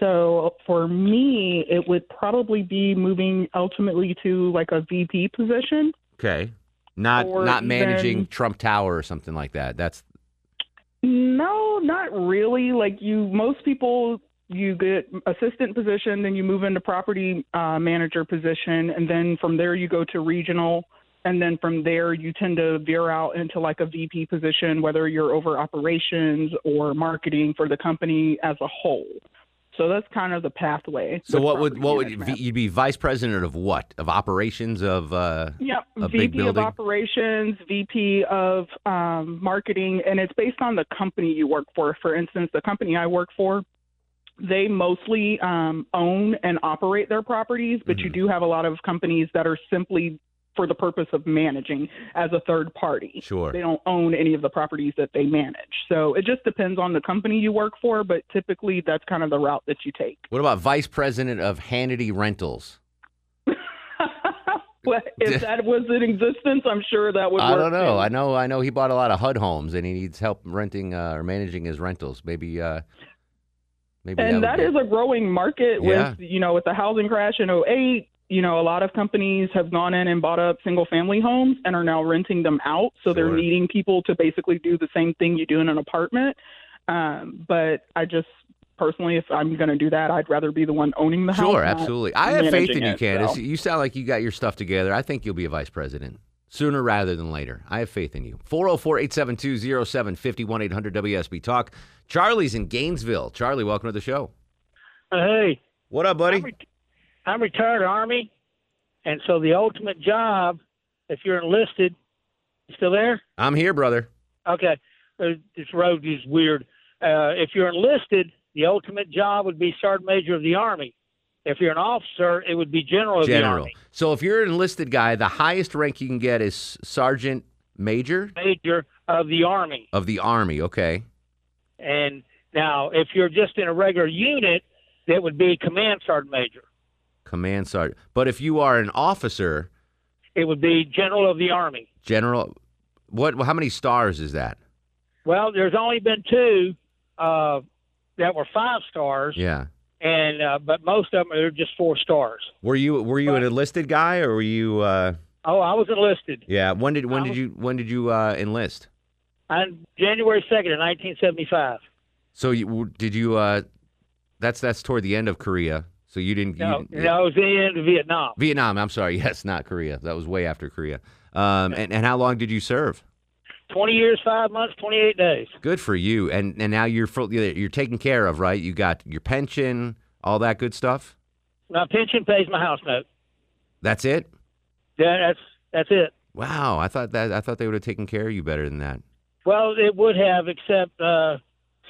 So for me, it would probably be moving ultimately to like a VP position. Okay. Not Or not managing even- Trump Tower or something like that. That's No, not really. Like you, most people, you get assistant position, then you move into property uh, manager position, and then from there you go to regional, and then from there you tend to veer out into like a VP position, whether you're over operations or marketing for the company as a whole. So that's kind of the pathway. so. What would what would you'd be vice president of what? Of operations of uh, Yep, a VP big of operations, VP of um, marketing, and it's based on the company you work for. For instance, the company I work for, they mostly um, own and operate their properties, but Mm-hmm. you do have a lot of companies that are simply for the purpose of managing as a third party. Sure. They don't own any of the properties that they manage. So it just depends on the company you work for, but typically that's kind of the route that you take. What about vice president of Hannity Rentals? (laughs) Well, if (laughs) that was in existence, I'm sure that would I don't know. too. I know. I know he bought a lot of HUD homes, and he needs help renting uh, or managing his rentals. Maybe. Uh, maybe and that that would a growing market Yeah. with you know with the housing crash in 08 you know a lot of companies have gone in and bought up single family homes and are now renting them out so they're needing people to basically do the same thing you do in an apartment um, but i just personally if i'm going to do that i'd rather be the one owning the house Sure, absolutely. I have faith in you, it, Candace. so. You sound like you got your stuff together. I think you'll be a vice president sooner rather than later. I have faith in you. 404 872 0750 1 800 WSB Talk. Charlie's in Gainesville. Charlie, welcome to the show. Hey. What up, buddy? I'm, re- I'm retired Army, and so the ultimate job, if you're enlisted, you still there? I'm here, brother. Okay. Uh, this road is weird. Uh, if you're enlisted, the ultimate job would be sergeant major of the Army. If you're an officer, it would be general of the General. Army. So if you're an enlisted guy, the highest rank you can get is sergeant major Major of the Army. of the Army. Okay. And now, if you're just in a regular unit, that would be command sergeant major. Command sergeant. But if you are an officer, It would be general of the Army. general, what? How many stars is that? Well, there's only been two uh, that were five stars, Yeah. And uh, but most of them are just four stars. Were you were you an enlisted guy or were you? Uh, Oh, I was enlisted yeah. When did when did you when did you uh, enlist? on January second, of 1975. So you did you? Uh, that's that's toward the end of Korea. So you didn't. No, you, no, it was the end of Vietnam. Vietnam. I'm sorry. (laughs) Yes, not Korea. That was way after Korea. Um, and, and how long did you serve? 20 years, five months, 28 days. Good for you. And and now you're full, you're taken care of, right? You got your pension, all that good stuff. My pension pays my house note. That's it. Yeah, that's that's it. Wow. I thought that I thought they would have taken care of you better than that. Well, it would have, except uh,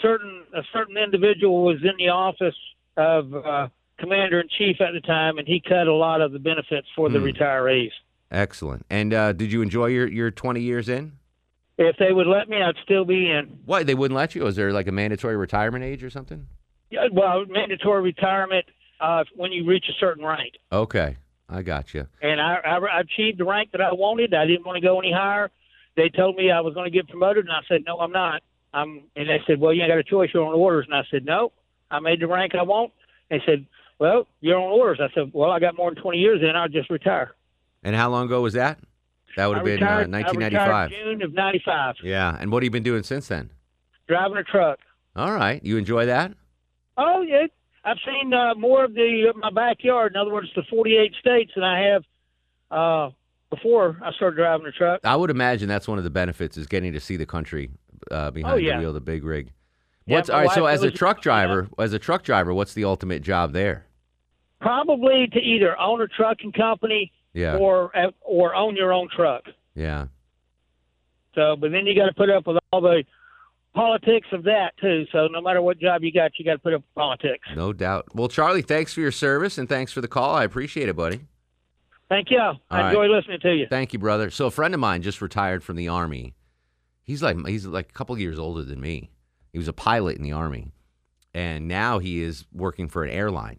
certain a certain individual was in the office of uh, commander in chief at the time, and he cut a lot of the benefits for the Hmm. retirees. Excellent. And uh, did you enjoy your, your 20 years in? If they would let me, I'd still be in. Why they wouldn't let you? Was there like a mandatory retirement age or something? Yeah, well, mandatory retirement uh, when you reach a certain rank. Okay, I got you. And I, I, I achieved the rank that I wanted. I didn't want to go any higher. They told me I was going to get promoted, and I said, no, I'm not. I'm, and they said, well, you ain't got a choice. You're on orders. And I said, no, I made the rank I want. They said, well, you're on orders. I said, well, I got more than 20 years in. I'll just retire. And how long ago was that? That would have been uh, retired, I 1995. June of 95, Yeah. And what have you been doing since then? driving a truck. All right. You enjoy that? Oh, yeah. I've seen uh, more of the my backyard. In other words, the 48 states than I have uh, before I started driving a truck. I would imagine that's one of the benefits is getting to see the country uh, behind Oh, yeah. the wheel, of the big rig. Yeah, What's my all right? So as a truck driver, as a truck driver, what's the ultimate job there? Probably to either own a trucking company Yeah. or or own your own truck. Yeah. So, but then you got to put up with all the politics of that too. So, no matter what job you got, you got to put up with politics. No doubt. Well, Charlie, thanks for your service and thanks for the call. I appreciate it, buddy. Thank you. I All enjoy listening to you. Thank you, brother. So a friend of mine just retired from the army. He's like he's like a couple years older than me. He was a pilot in the army, and now he is working for an airline.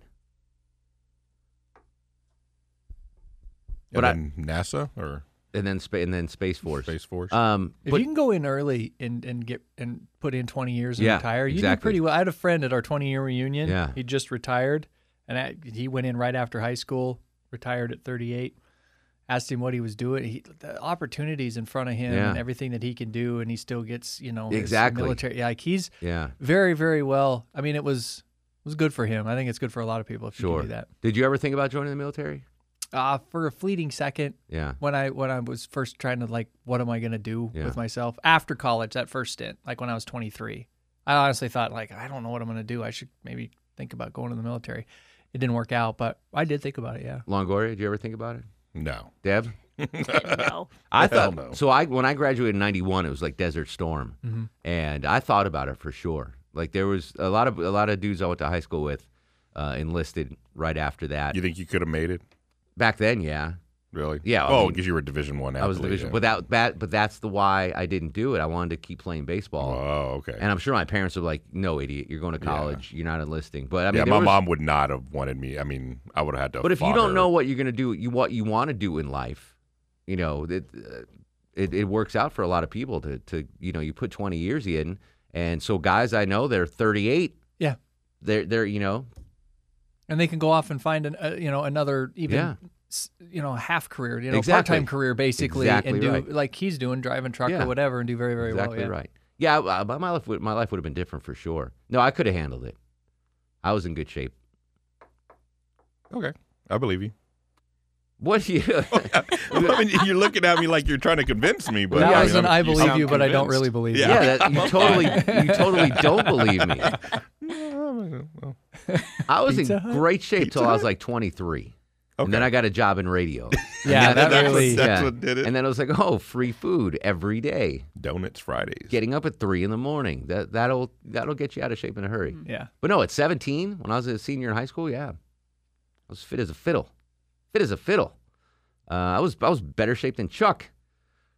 And But I- NASA or and then spa- and then Space Force. Space Force. Um, If but you can go in early and, and get and put in 20 years and Yeah, retire, you exactly. do pretty well. I had a friend at our 20 year reunion. Yeah. He just retired and I, he went in right after high school, retired at 38. Asked him what he was doing. He, the opportunities in front of him Yeah. and everything that he can do, and he still gets, you know, his Exactly. military. Like he's Yeah. very, very well. I mean, it was it was good for him. I think it's good for a lot of people if you sure. can do that. Did you ever think about joining the military? Uh, for a fleeting second, Yeah. When I when I was first trying to like, what am I going to do Yeah. with myself after college? That first stint, like when I was 23, I honestly thought like, I don't know what I'm going to do. I should maybe think about going to the military. It didn't work out, but I did think about it. Yeah. Longoria, did you ever think about it? No. Deb? no. (laughs) I thought no. so. I when I graduated in '91, it was like Desert Storm, Mhm. and I thought about it for sure. Like there was a lot of a lot of dudes I went to high school with uh, enlisted right after that. You think you could have made it? Back then, yeah. Really? Yeah. I Oh, mean, because you were a Division One. I was division, yeah. but that, that but that's the why I didn't do it. I wanted to keep playing baseball. Oh, okay. And I'm sure my parents were like, "No, idiot, you're going to college. You're not enlisting." But I mean, yeah, my was- mom would not have wanted me. I mean, I would have had to. But if you don't her. know what you're going to do, you what you want to do in life, you know, it, uh, it it works out for a lot of people to to you know you put 20 years in, and so guys I know they're 38. Yeah. They're they're you know And they can go off and find an, uh, you know, another even, Yeah. you know, half career, you know, Exactly. part time career basically, Exactly and do right. like he's doing, driving truck Yeah. or whatever, and do very, very exactly well. Yeah. right. Yeah, I- I- my life would my life would have been different for sure. No, I could have handled it. I was in good shape. Okay, I believe you. What do you? (laughs) I mean, you're looking at me like you're trying to convince me, but That I was mean, an I'm- I believe sound you, but I don't really believe you. Yeah, that, you totally you totally don't believe me. (laughs) I was Pizza in Hut? great shape till I was like 23. And then I got a job in radio. (laughs) Yeah, And that then- really- That's what did it. And then I was like, oh, free food every day. Donuts Fridays. Getting up at three in the morning. That that'll that'll get you out of shape in a hurry. Yeah. But no, at 17, when I was a senior in high school, yeah, I was fit as a fiddle. Fit as a fiddle. Uh, I was I was better shaped than Chuck.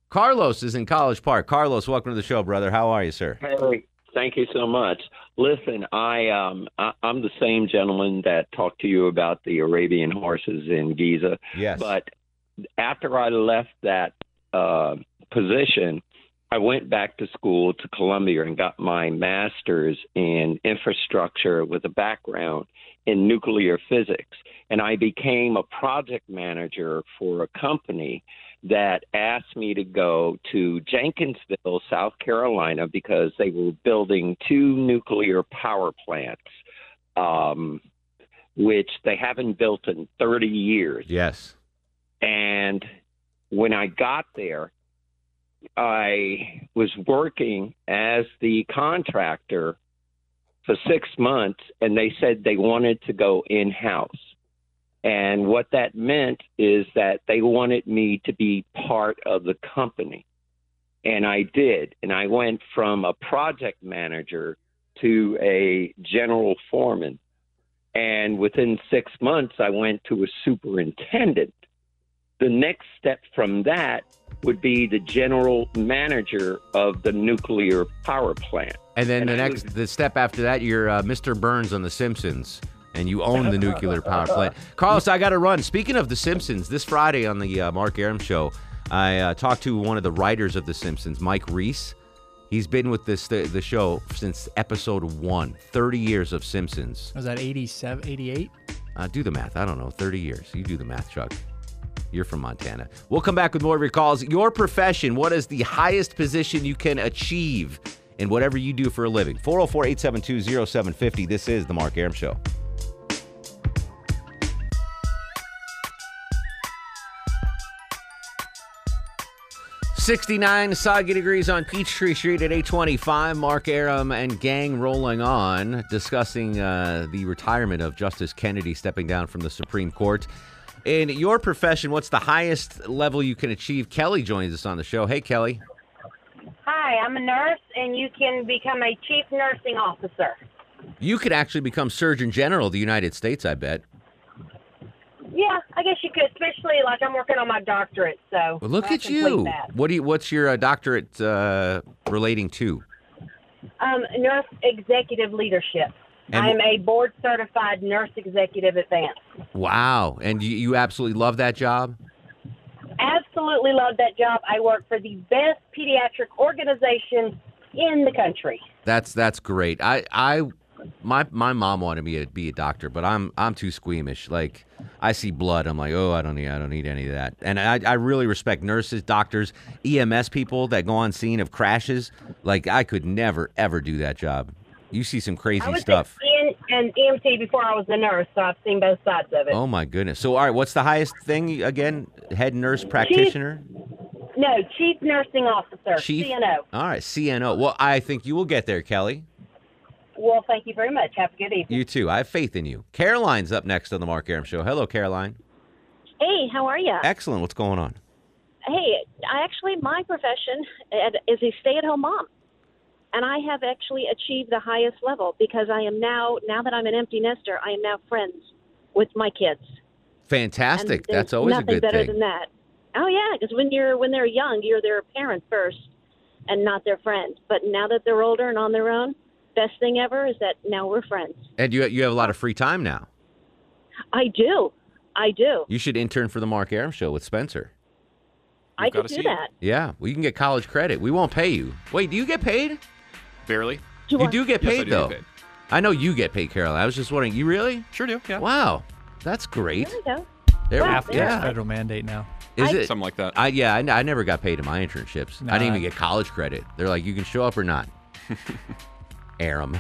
Carlos is in College Park. Carlos, welcome to the show, brother. How are you, sir? Hey, thank you so much. Listen, I um I, I'm the same gentleman that talked to you about the Arabian horses in Giza. Yes. But after I left that uh, position, I went back to school to Columbia and got my master's in infrastructure with a background in nuclear physics. And I became a project manager for a company that asked me to go to Jenkinsville, South Carolina, because they were building two nuclear power plants, um, which they haven't built in 30 years. Yes. And when I got there, I was working as the contractor for six months, and they said they wanted to go in house. And what that meant is that they wanted me to be part of the company. And I did. And I went from a project manager to a general foreman. And within six months, I went to a superintendent. The next step from that would be the general manager of the nuclear power plant. And then the I next, the step after that, you're uh, Mr. Burns on The Simpsons, and you own the nuclear power plant. Carlos, I got to run. Speaking of The Simpsons, this Friday on the uh, Mark Arum Show, I uh, talked to one of the writers of The Simpsons, Mike Reiss. He's been with this the, the show since episode one, 30 years of Simpsons. Was that 87, 88? Uh, do the math. I don't know. 30 years. You do the math, Chuck. You're from Montana. We'll come back with more of your calls. Your profession. What is the highest position you can achieve in whatever you do for a living? 404 872 0750. This is The Mark Arum Show. 69 soggy degrees on Peachtree Street at 825. Mark Arum and gang rolling on, discussing uh, the retirement of Justice Kennedy stepping down from the Supreme Court. In your profession, what's the highest level you can achieve? Kelly joins us on the show. Hey, Kelly. Hi, I'm a nurse, and you can become a chief nursing officer. You could actually become Surgeon General of the United States, I bet. Yeah, I guess you could, especially like I'm working on my doctorate, so Well, look at you. That. What do you? What's your uh, doctorate uh, relating to? Um, nurse executive leadership. And- I'm a board certified nurse executive advanced. Wow, and you, you absolutely love that job. Absolutely love that job. I work for the best pediatric organization in the country. That's that's great. I I my my mom wanted me to be a doctor, but I'm I'm too squeamish. Like I see blood, I'm like, oh, I don't need I don't need any of that. And I I really respect nurses, doctors, EMS people that go on scene of crashes. Like I could never ever do that job. You see some crazy stuff. in an EMT before I was a nurse, so I've seen both sides of it. Oh my goodness. So all right, what's the highest thing again? Head nurse practitioner. No, chief nursing officer, Chief. CNO. All right, CNO. Well, I think you will get there, Kelly. Well, thank you very much. Have a good evening. You too. I have faith in you. Caroline's up next on the Mark Arum Show. Hello, Caroline. Hey, how are you? Excellent. What's going on? Hey, I actually my profession is a stay-at-home mom, and I have actually achieved the highest level because I am now now that I'm an empty nester, I am now friends with my kids. Fantastic. That's always a nothing better than that. Oh yeah, because when you're when they're young, you're their parent first, and not their friend. But now that they're older and on their own, best thing ever is that now we're friends. And you you have a lot of free time now. I do, I do. You should intern for the Mark Arum Show with Spencer. I could do that. Yeah, well, you can get college credit. We won't pay you. Wait, do you get paid? Barely. you do get Yes, I paid do get though. paid. I know you get paid, Carol. I was just wondering. You really? Sure do. Yeah. Wow, that's great. There we go. There, Half the yeah. federal mandate now. Is I- it Something like that. I yeah, I, I never got paid in my internships. I didn't even get college credit. They're like, you can show up or not. (laughs) Arum,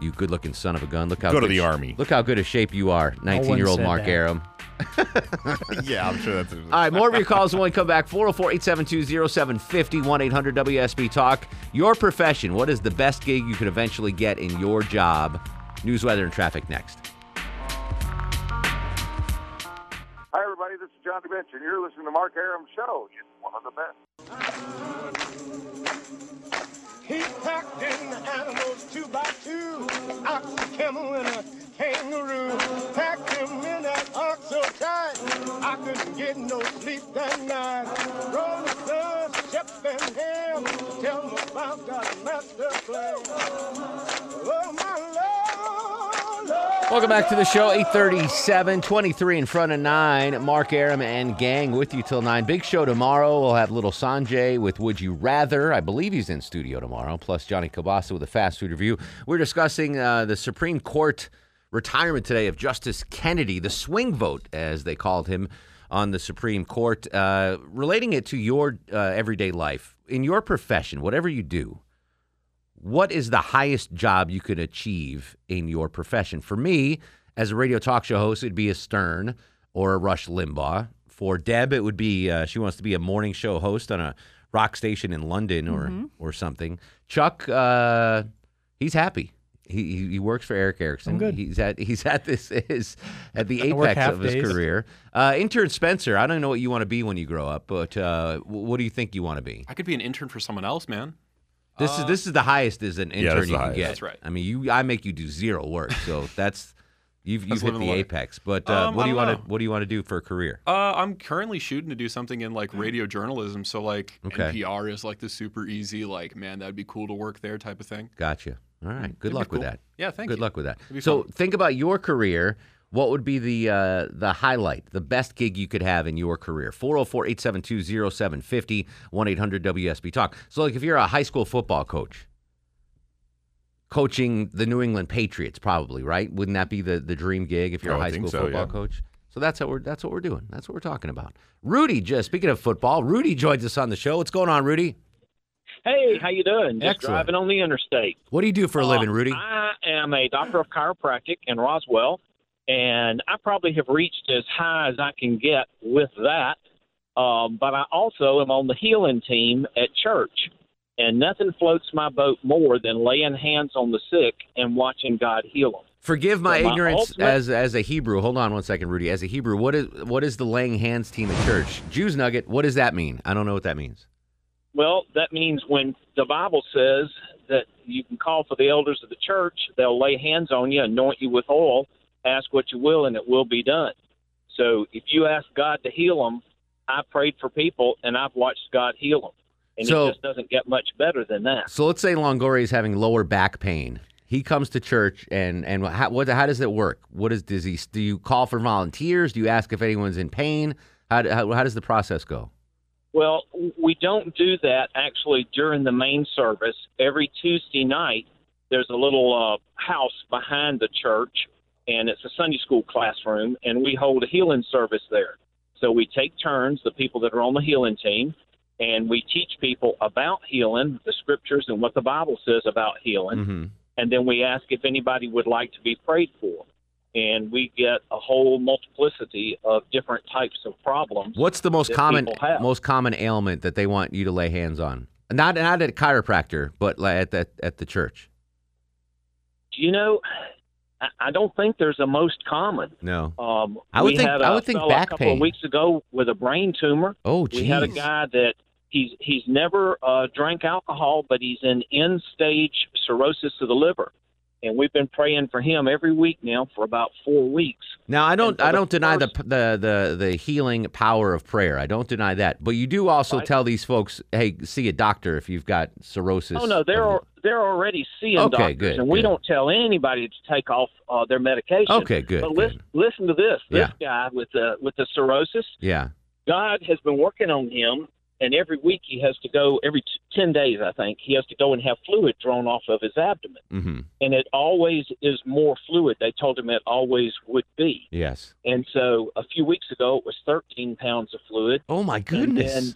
you good-looking son of a gun. Look how Go to good the sh- Army. Look how good a shape you are, one nineteen-year-old said Mark that. Arum. (laughs) yeah, I'm sure that's. (laughs) All right, more of your calls when we come back. 404 872 0750 1 800 WSB Talk. Your profession. What is the best gig you could eventually get in your job? News, weather, and traffic next. Hi, everybody. This is John DeBench, and you're listening to Mark Arum Show. It's one of the best. He packed in the animals two by two, ox, a camel, and a kangaroo. Packed him in that ox so tight, I couldn't get no sleep that night. Rolling Stones, Shep and Ham, tell them about God's master plan. Oh, my Lord. Welcome back to the show. 837, 23 in front of 9. Mark Arum and gang with you till 9. Big show tomorrow. We'll have little Sanjay with Would You Rather. I believe he's in studio tomorrow. Plus Johnny Kabasa with a fast food review. We're discussing uh, the Supreme Court retirement today of Justice Kennedy, the swing vote, as they called him on the Supreme Court, uh, relating it to your uh, everyday life. In your profession, whatever you do, what is the highest job you could achieve in your profession? For me, as a radio talk show host, it'd be a Stern or a Rush Limbaugh. For Deb, it would be uh, she wants to be a morning show host on a rock station in London or Mhm. or something. Chuck, uh, he's happy. He, he he works for Erick Erickson. I'm good. He's at he's at this (laughs) is at the apex of his days. career. Uh, intern Spencer, I don't know what you want to be when you grow up, but uh, what do you think you want to be? I could be an intern for someone else, man. This is this is the highest as an Yeah, intern that's you can highest. get. That's right. I mean, you I make you do zero work, so (laughs) that's you've you've That's hit the the life. apex. But uh, Um, what I do you don't want to what do you want to do for a career? Uh, I'm currently shooting to do something in like radio journalism. So like Okay. NPR is like the super easy, like man, that'd be cool to work there type of thing. Gotcha. All right. Good That'd be luck with that. Yeah, thank you. Good you. luck with that. So fun. think about your career. What would be the uh, the highlight, the best gig you could have in your career? 404-872-0750, 1-800-WSB Talk. So like if you're a high school football coach, coaching the New England Patriots, probably right? Wouldn't that be the, the dream gig if you're I a would high school so, football yeah. coach? So that's what we're that's what we're doing. That's what we're talking about. Rudy, just speaking of football, Rudy joins us on the show. What's going on, Rudy? Hey, how you doing? Just Excellent. driving on the interstate. What do you do for a living, Uh, Rudy? I am a doctor of chiropractic in Roswell, and I probably have reached as high as I can get with that. Um, but I also am on the healing team at church, and nothing floats my boat more than laying hands on the sick and watching God heal them. Forgive my So my ignorance ultimate- as as a Hebrew. Hold on one second, Rudy. As a Hebrew, what is what is the laying hands team at church? Jews nugget. What does that mean? I don't know what that means. Well, that means when the Bible says that you can call for the elders of the church, they'll lay hands on you, anoint you with oil, ask what you will, and it will be done. So if you ask God to heal them, I prayed for people and I've watched God heal them. And So- it just doesn't get much better than that. So let's say Longoria is having lower back pain. He comes to church, and and how, what how does it work? What is does he do? You call for volunteers? Do you ask if anyone's in pain? How how, how does the process go? Well, we don't do that actually during the main service. Every Tuesday night, there's a little uh, house behind the church, and it's a Sunday school classroom, and we hold a healing service there. So we take turns, the people that are on the healing team, and we teach people about healing, the scriptures, and what the Bible says about healing. Mm-hmm. And then we ask if anybody would like to be prayed for. And we get a whole multiplicity of different types of problems. What's the most common most common ailment that they want you to lay hands on? Not not at a chiropractor, but at the at the church. you know, I, don't think there's a most common. No. Um, I would think- I would think back a couple pain. of weeks ago with a brain tumor. Oh, geez. we had a guy that he's he's never uh, drank alcohol, but he's in end stage cirrhosis of the liver, and we've been praying for him every week now for about four weeks. Now I don't I don't deny the, the the the healing power of prayer. I don't deny that. But you do also Right. tell these folks, hey, see a doctor if you've got cirrhosis. Oh no, they're they're already seeing Okay, doctors, good, and we good. don't tell anybody to take off uh, their medication. Okay, good, But listen, listen to this. This Yeah. guy with the with the cirrhosis, Yeah. God has been working on him, and every week he has to go, every t- 10 days, I think, he has to go and have fluid drawn off of his abdomen. Mm-hmm. And it always is more fluid. They told him it always would be. Yes. And so a few weeks ago, it was 13 pounds of fluid. Oh my goodness. And, then,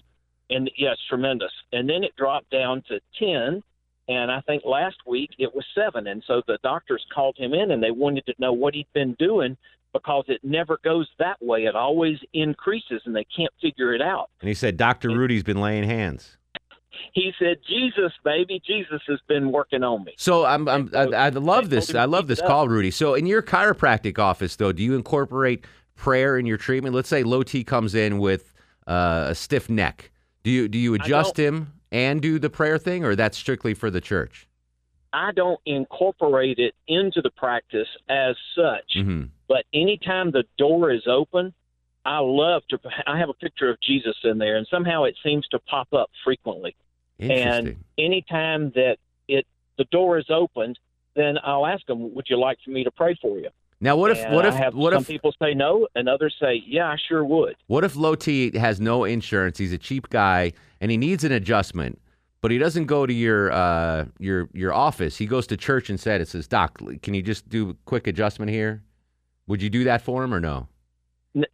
and yes, tremendous. And then it dropped down to 10. And I think last week it was seven. And so the doctors called him in and they wanted to know what he'd been doing because it never goes that way. It always increases and they can't figure it out. And he said, Doctor Rudy's been laying hands. He said, Jesus, baby, Jesus has been working on me. So I'm, I'm I, I love this. I love this call, Rudy. So in your chiropractic office, though, do you incorporate prayer in your treatment? Let's say Low T comes in with uh, a stiff neck. Do you do you adjust him and do the prayer thing, or that's strictly for the church? I don't incorporate it into the practice as such, Mm-hmm. But anytime the door is open, I love to. I have a picture of Jesus in there, and somehow it seems to pop up frequently. And anytime that it the door is opened, then I'll ask them, "Would you like for me to pray for you?" Now, what if And what I if have what some if people say no, and others say, "Yeah, I sure would." What if Low T has no insurance? He's a cheap guy and he needs an adjustment, but he doesn't go to your uh, your your office. He goes to church and said, "It says, Doc, can you just do a quick adjustment here?" Would you do that for him or no?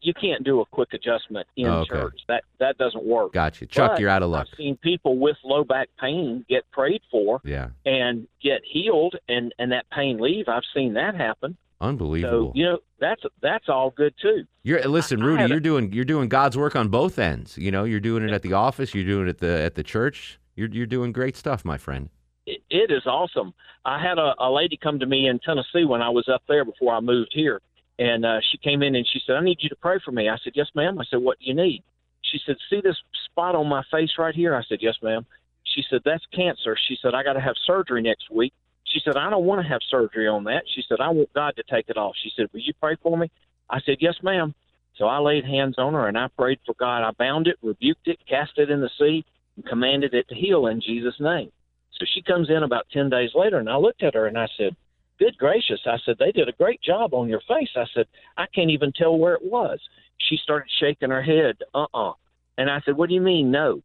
You can't do a quick adjustment in Oh, okay. church. That that doesn't work. Gotcha, Chuck. But you're out of luck. I've seen people with low back pain get prayed for Yeah, and get healed, and and that pain leave. I've seen that happen. unbelievable. So you know that's that's all good too. You're listen, Rudy. You're doing you're doing God's work on both ends. You know, you're doing it at the office. You're doing it at the at the church. You're you're doing great stuff, my friend. It, it is awesome. I had a, a lady come to me in Tennessee when I was up there before I moved here, and uh, she came in and she said, "I need you to pray for me." I said, "Yes, ma'am." I said, "What do you need?" She said, "See this spot on my face right here?" I said, "Yes, ma'am." She said, "That's cancer." She said, "I got to have surgery next week." She said, "I don't want to have surgery on that." She said, "I want God to take it off." She said, "Will you pray for me?" I said, "Yes, ma'am." So I laid hands on her and I prayed for God. I bound it, rebuked it, cast it in the sea, and commanded it to heal in Jesus' name. So she comes in about 10 days later, and I looked at her and I said, Good gracious. I said, They did a great job on your face. I said, I can't even tell where it was. She started shaking her head, uh uh And I said, What do you mean, no?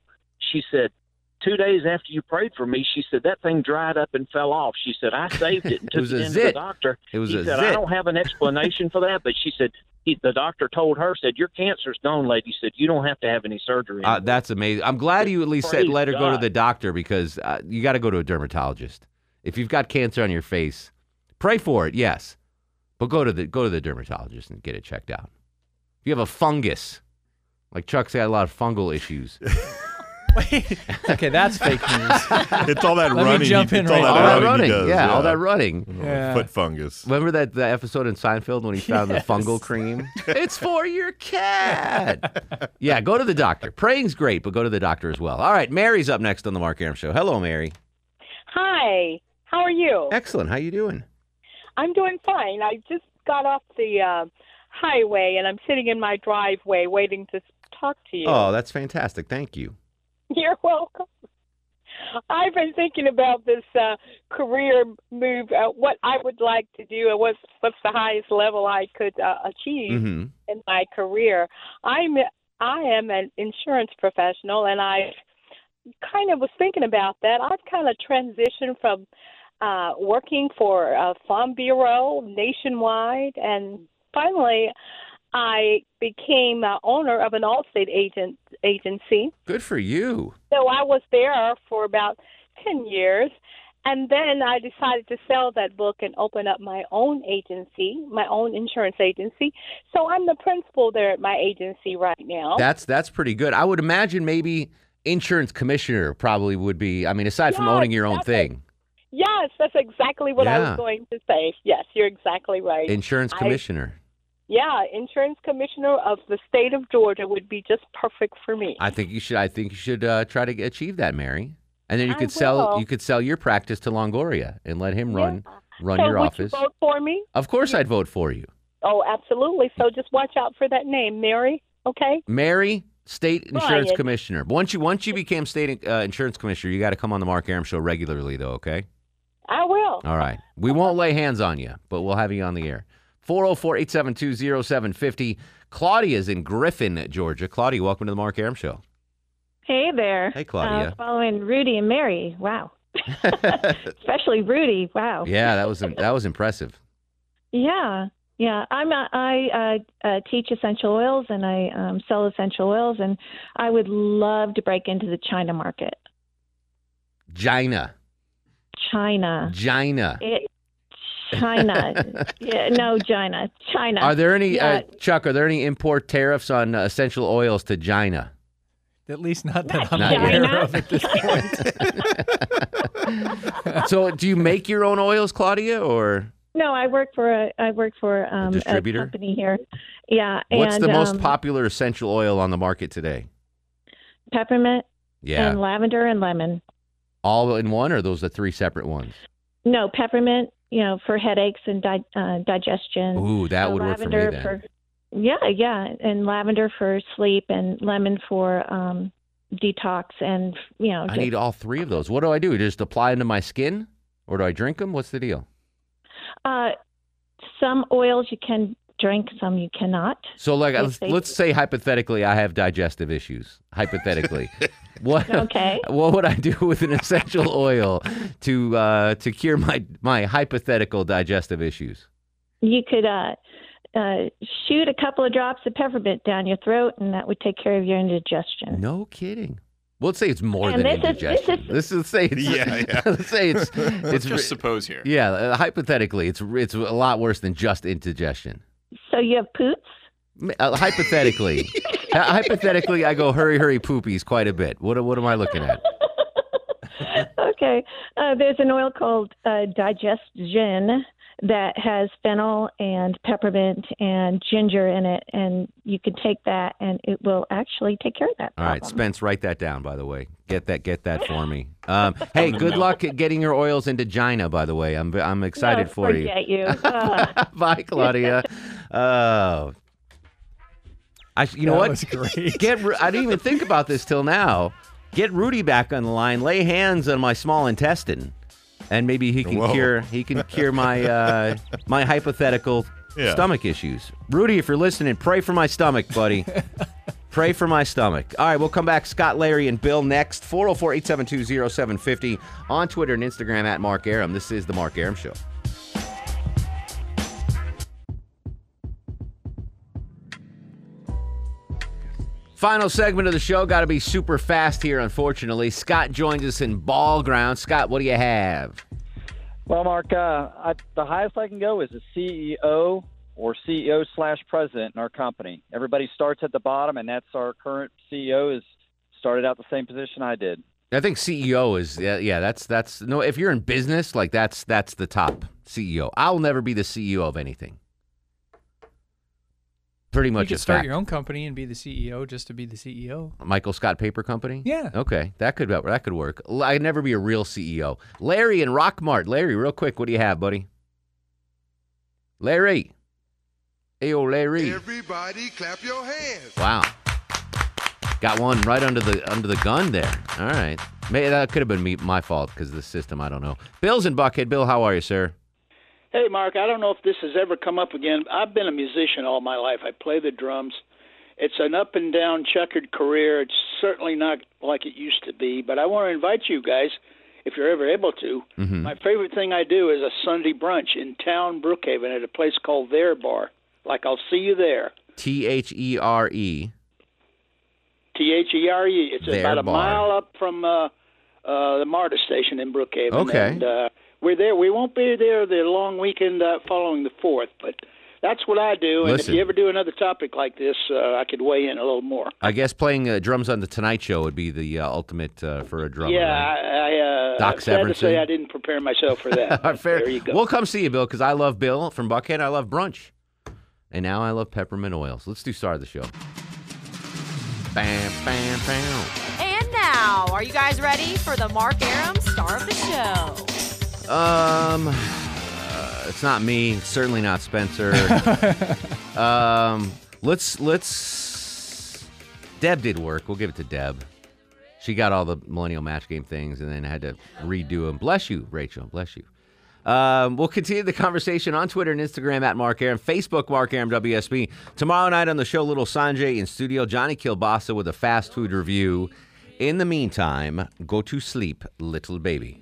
She said, two days after you prayed for me, she said that thing dried up and fell off. She said I saved it and (laughs) It took was it a into the doctor. It was he a said I don't have an explanation for that, but she said he, the doctor told her said your cancer's gone, lady. Said you don't have to have any surgery. Uh, that's amazing. I'm glad you at least said let her go to the doctor because uh, you got to go to a dermatologist. If you've got cancer on your face, pray for it, yes, but go to the go to the dermatologist and get it checked out. If you have a fungus, like Chuck's got a lot of fungal issues. Wait. (laughs) (laughs) okay, that's fake news. (laughs) It's all that Let running. Me jump he, in it's right all all that that running, running, he does, yeah, all that running. Yeah. Foot fungus. Remember that the episode in Seinfeld when he found Yes. the fungal cream? it's for your cat. yeah, go to the doctor. Praying's great, but go to the doctor as well. All right, Mary's up next on the Mark Arum Show. Hello, Mary. Hi, how are you? Excellent. How you doing? I'm doing fine. I just got off the uh, highway and I'm sitting in my driveway waiting to talk to you. Oh, that's fantastic. Thank you. (laughs) You're welcome. I've been thinking about this uh, career move, uh, what I would like to do, and what's what's the highest level I could uh, achieve Mm-hmm. in my career. I'm I am an insurance professional, and I kind of was thinking about that. I've kind of transitioned from uh, working for a farm bureau nationwide, and finally, I became uh, owner of an Allstate agent agency. Good for you. So I was there for about 10 years. And then I decided to sell that book and open up my own agency, my own insurance agency. So I'm the principal there at my agency right now. That's that's pretty good. I would imagine maybe insurance commissioner probably would be. I mean, aside from owning your own thing, yes, that's exactly what I Yeah. was going to say. Yes, you're exactly right. insurance I- commissioner. yeah, insurance commissioner of the state of Georgia would be just perfect for me. I think you should. I think you should uh, try to achieve that, Mary. And then you I could sell. You could sell your practice to Longoria and let him run run so your would office. you vote for me? Of course, I'd vote for you, Oh, absolutely. So just watch out for that name, Mary. Okay. Mary. State insurance Brian. commissioner. Once you once you became state uh, insurance commissioner, you got to come on the Mark Arum show regularly, though. Okay. I will. All right. We won't lay hands on you, but we'll have you on the air. 404 872 0750. Claudia's in Griffin, Georgia. Claudia, welcome to the Mark Arum Show. Hey there. Hey, Claudia. Uh, following Rudy and Mary. Wow. (laughs) Especially Rudy. Wow. Yeah, that was that was impressive. Yeah. Yeah. I'm a, I uh, uh, teach essential oils and I um, sell essential oils, and I would love to break into the China market. Gina. China. Gina. It, China. (laughs) yeah. No, China. China. Are there any, Yeah. uh, Chuck, are there any import tariffs on uh, essential oils to China? At least not that I'm Not yet. aware of at this (laughs) point. (laughs) so, do you make your own oils, Claudia, or no, I work for a I work for um, distributor? company here. Yeah. what's and, the most um, popular essential oil on the market today? Peppermint. Yeah. And lavender and lemon. All in one, or are those the three separate ones? No, peppermint, you know, for headaches and di- uh, digestion. Ooh, that Uh, would work for me then. for- yeah, yeah, and lavender for sleep and lemon for um detox and you know. I need all three of those. What do I do? Just apply them to my skin, or do I drink them? What's the deal? uh, some oils you can drink, some you cannot. So, like, let's, let's say hypothetically, I have digestive issues. Hypothetically, (laughs) what Okay. (laughs) what would I do with an essential oil to uh, to cure my my hypothetical digestive issues? You could uh, uh, shoot a couple of drops of peppermint down your throat, and that would take care of your indigestion. No kidding. Well, let's say it's more And than this is- this indigestion. This is, say it's Yeah, (laughs) yeah. let's say it's (laughs) Let's it's just suppose here. Yeah, uh, hypothetically, it's it's a lot worse than just indigestion. So you have poops. Uh, hypothetically, (laughs) Hy- hypothetically, I go hurry, hurry, poopies quite a bit. What what am I looking at? (laughs) okay. Uh, there's an oil called uh, Digestion that has fennel and peppermint and ginger in it, and you can take that, and it will actually take care of that. All right, Spence, write that down. By the way, get that get that for me. (laughs) Um, hey, good luck at getting your oils into Gina. By the way, I'm I'm excited No, for you. forget you. Uh, Bye, Claudia. Oh. I, you know That what? was great. Get. I didn't even (laughs) think about this till now. Get Rudy back on the line. Lay hands on my small intestine, and maybe he can Whoa. cure. He can cure my uh, (laughs) my hypothetical Yeah. stomach issues. Rudy, if you're listening, pray for my stomach, buddy. (laughs) Pray for my stomach. All right, we'll come back. Scott, Larry, and Bill next. 404 872 0750 on Twitter and Instagram at Mark Arum. This is The Mark Arum Show. Final segment of the show. Got to be super fast here, unfortunately. Scott joins us in ball ground. Scott, what do you have? Well, Mark, uh, I, the highest I can go is a CEO or CEO slash president in our company. Everybody starts at the bottom, and that's our current CEO. Is started out the same position I did. I think CEO is yeah, yeah. That's that's no. If you're in business, like that's that's the top CEO. I'll never be the CEO of anything. Pretty much You much could a start fact. your own company and be the CEO just to be the CEO. Michael Scott Paper Company. Yeah. Okay, that could that could work. I'd never be a real CEO. Larry and Rockmart. Larry, real quick, what do you have, buddy? Larry. Hey, oh, Larry. Everybody clap your hands. Wow. Got one right under the under the gun there. All right. Maybe that could have been me, my fault because of the system. I don't know. Bill's in Buckhead. Bill, how are you, sir? Hey, Mark, I don't know if this has ever come up again. I've been a musician all my life. I play the drums. It's an up and down checkered career. It's certainly not like it used to be, but I want to invite you guys, if you're ever able to. Mhm. My favorite thing I do is a Sunday brunch in town, Brookhaven, at a place called Their Bar. Like, I'll see you there. T H E R E. T H E R E. It's Their about a Bar. mile up from uh, uh, the MARTA station in Brookhaven. Okay. And uh, we're there. We won't be there the long weekend uh, following the fourth, but that's what I do. And Listen. if you ever do another topic like this, uh, I could weigh in a little more. I guess playing uh, drums on the Tonight Show would be the uh, ultimate uh, for a drummer. yeah, right? I, I uh, Doc sad to say I didn't prepare myself for that. (laughs) Fair. There you go. We'll come see you, Bill, because I love Bill from Buckhead. I love brunch, and now I love peppermint oils. Let's do star of the show. Bam, bam, bam. And now, are you guys ready for the Mark Arum star of the show? Um, uh, it's not me. It's certainly not Spencer. (laughs) um, let's let's. Deb did work. We'll give it to Deb. She got all the Millennial Match Game things and then had to redo them. Bless you, Rachel. Bless you. Um, we'll continue the conversation on Twitter and Instagram at Mark Arum, Facebook Mark Arum WSB. Tomorrow night on the show, little Sanjay in studio, Johnny Kilbasa with a fast food review. In the meantime, go to sleep, little baby.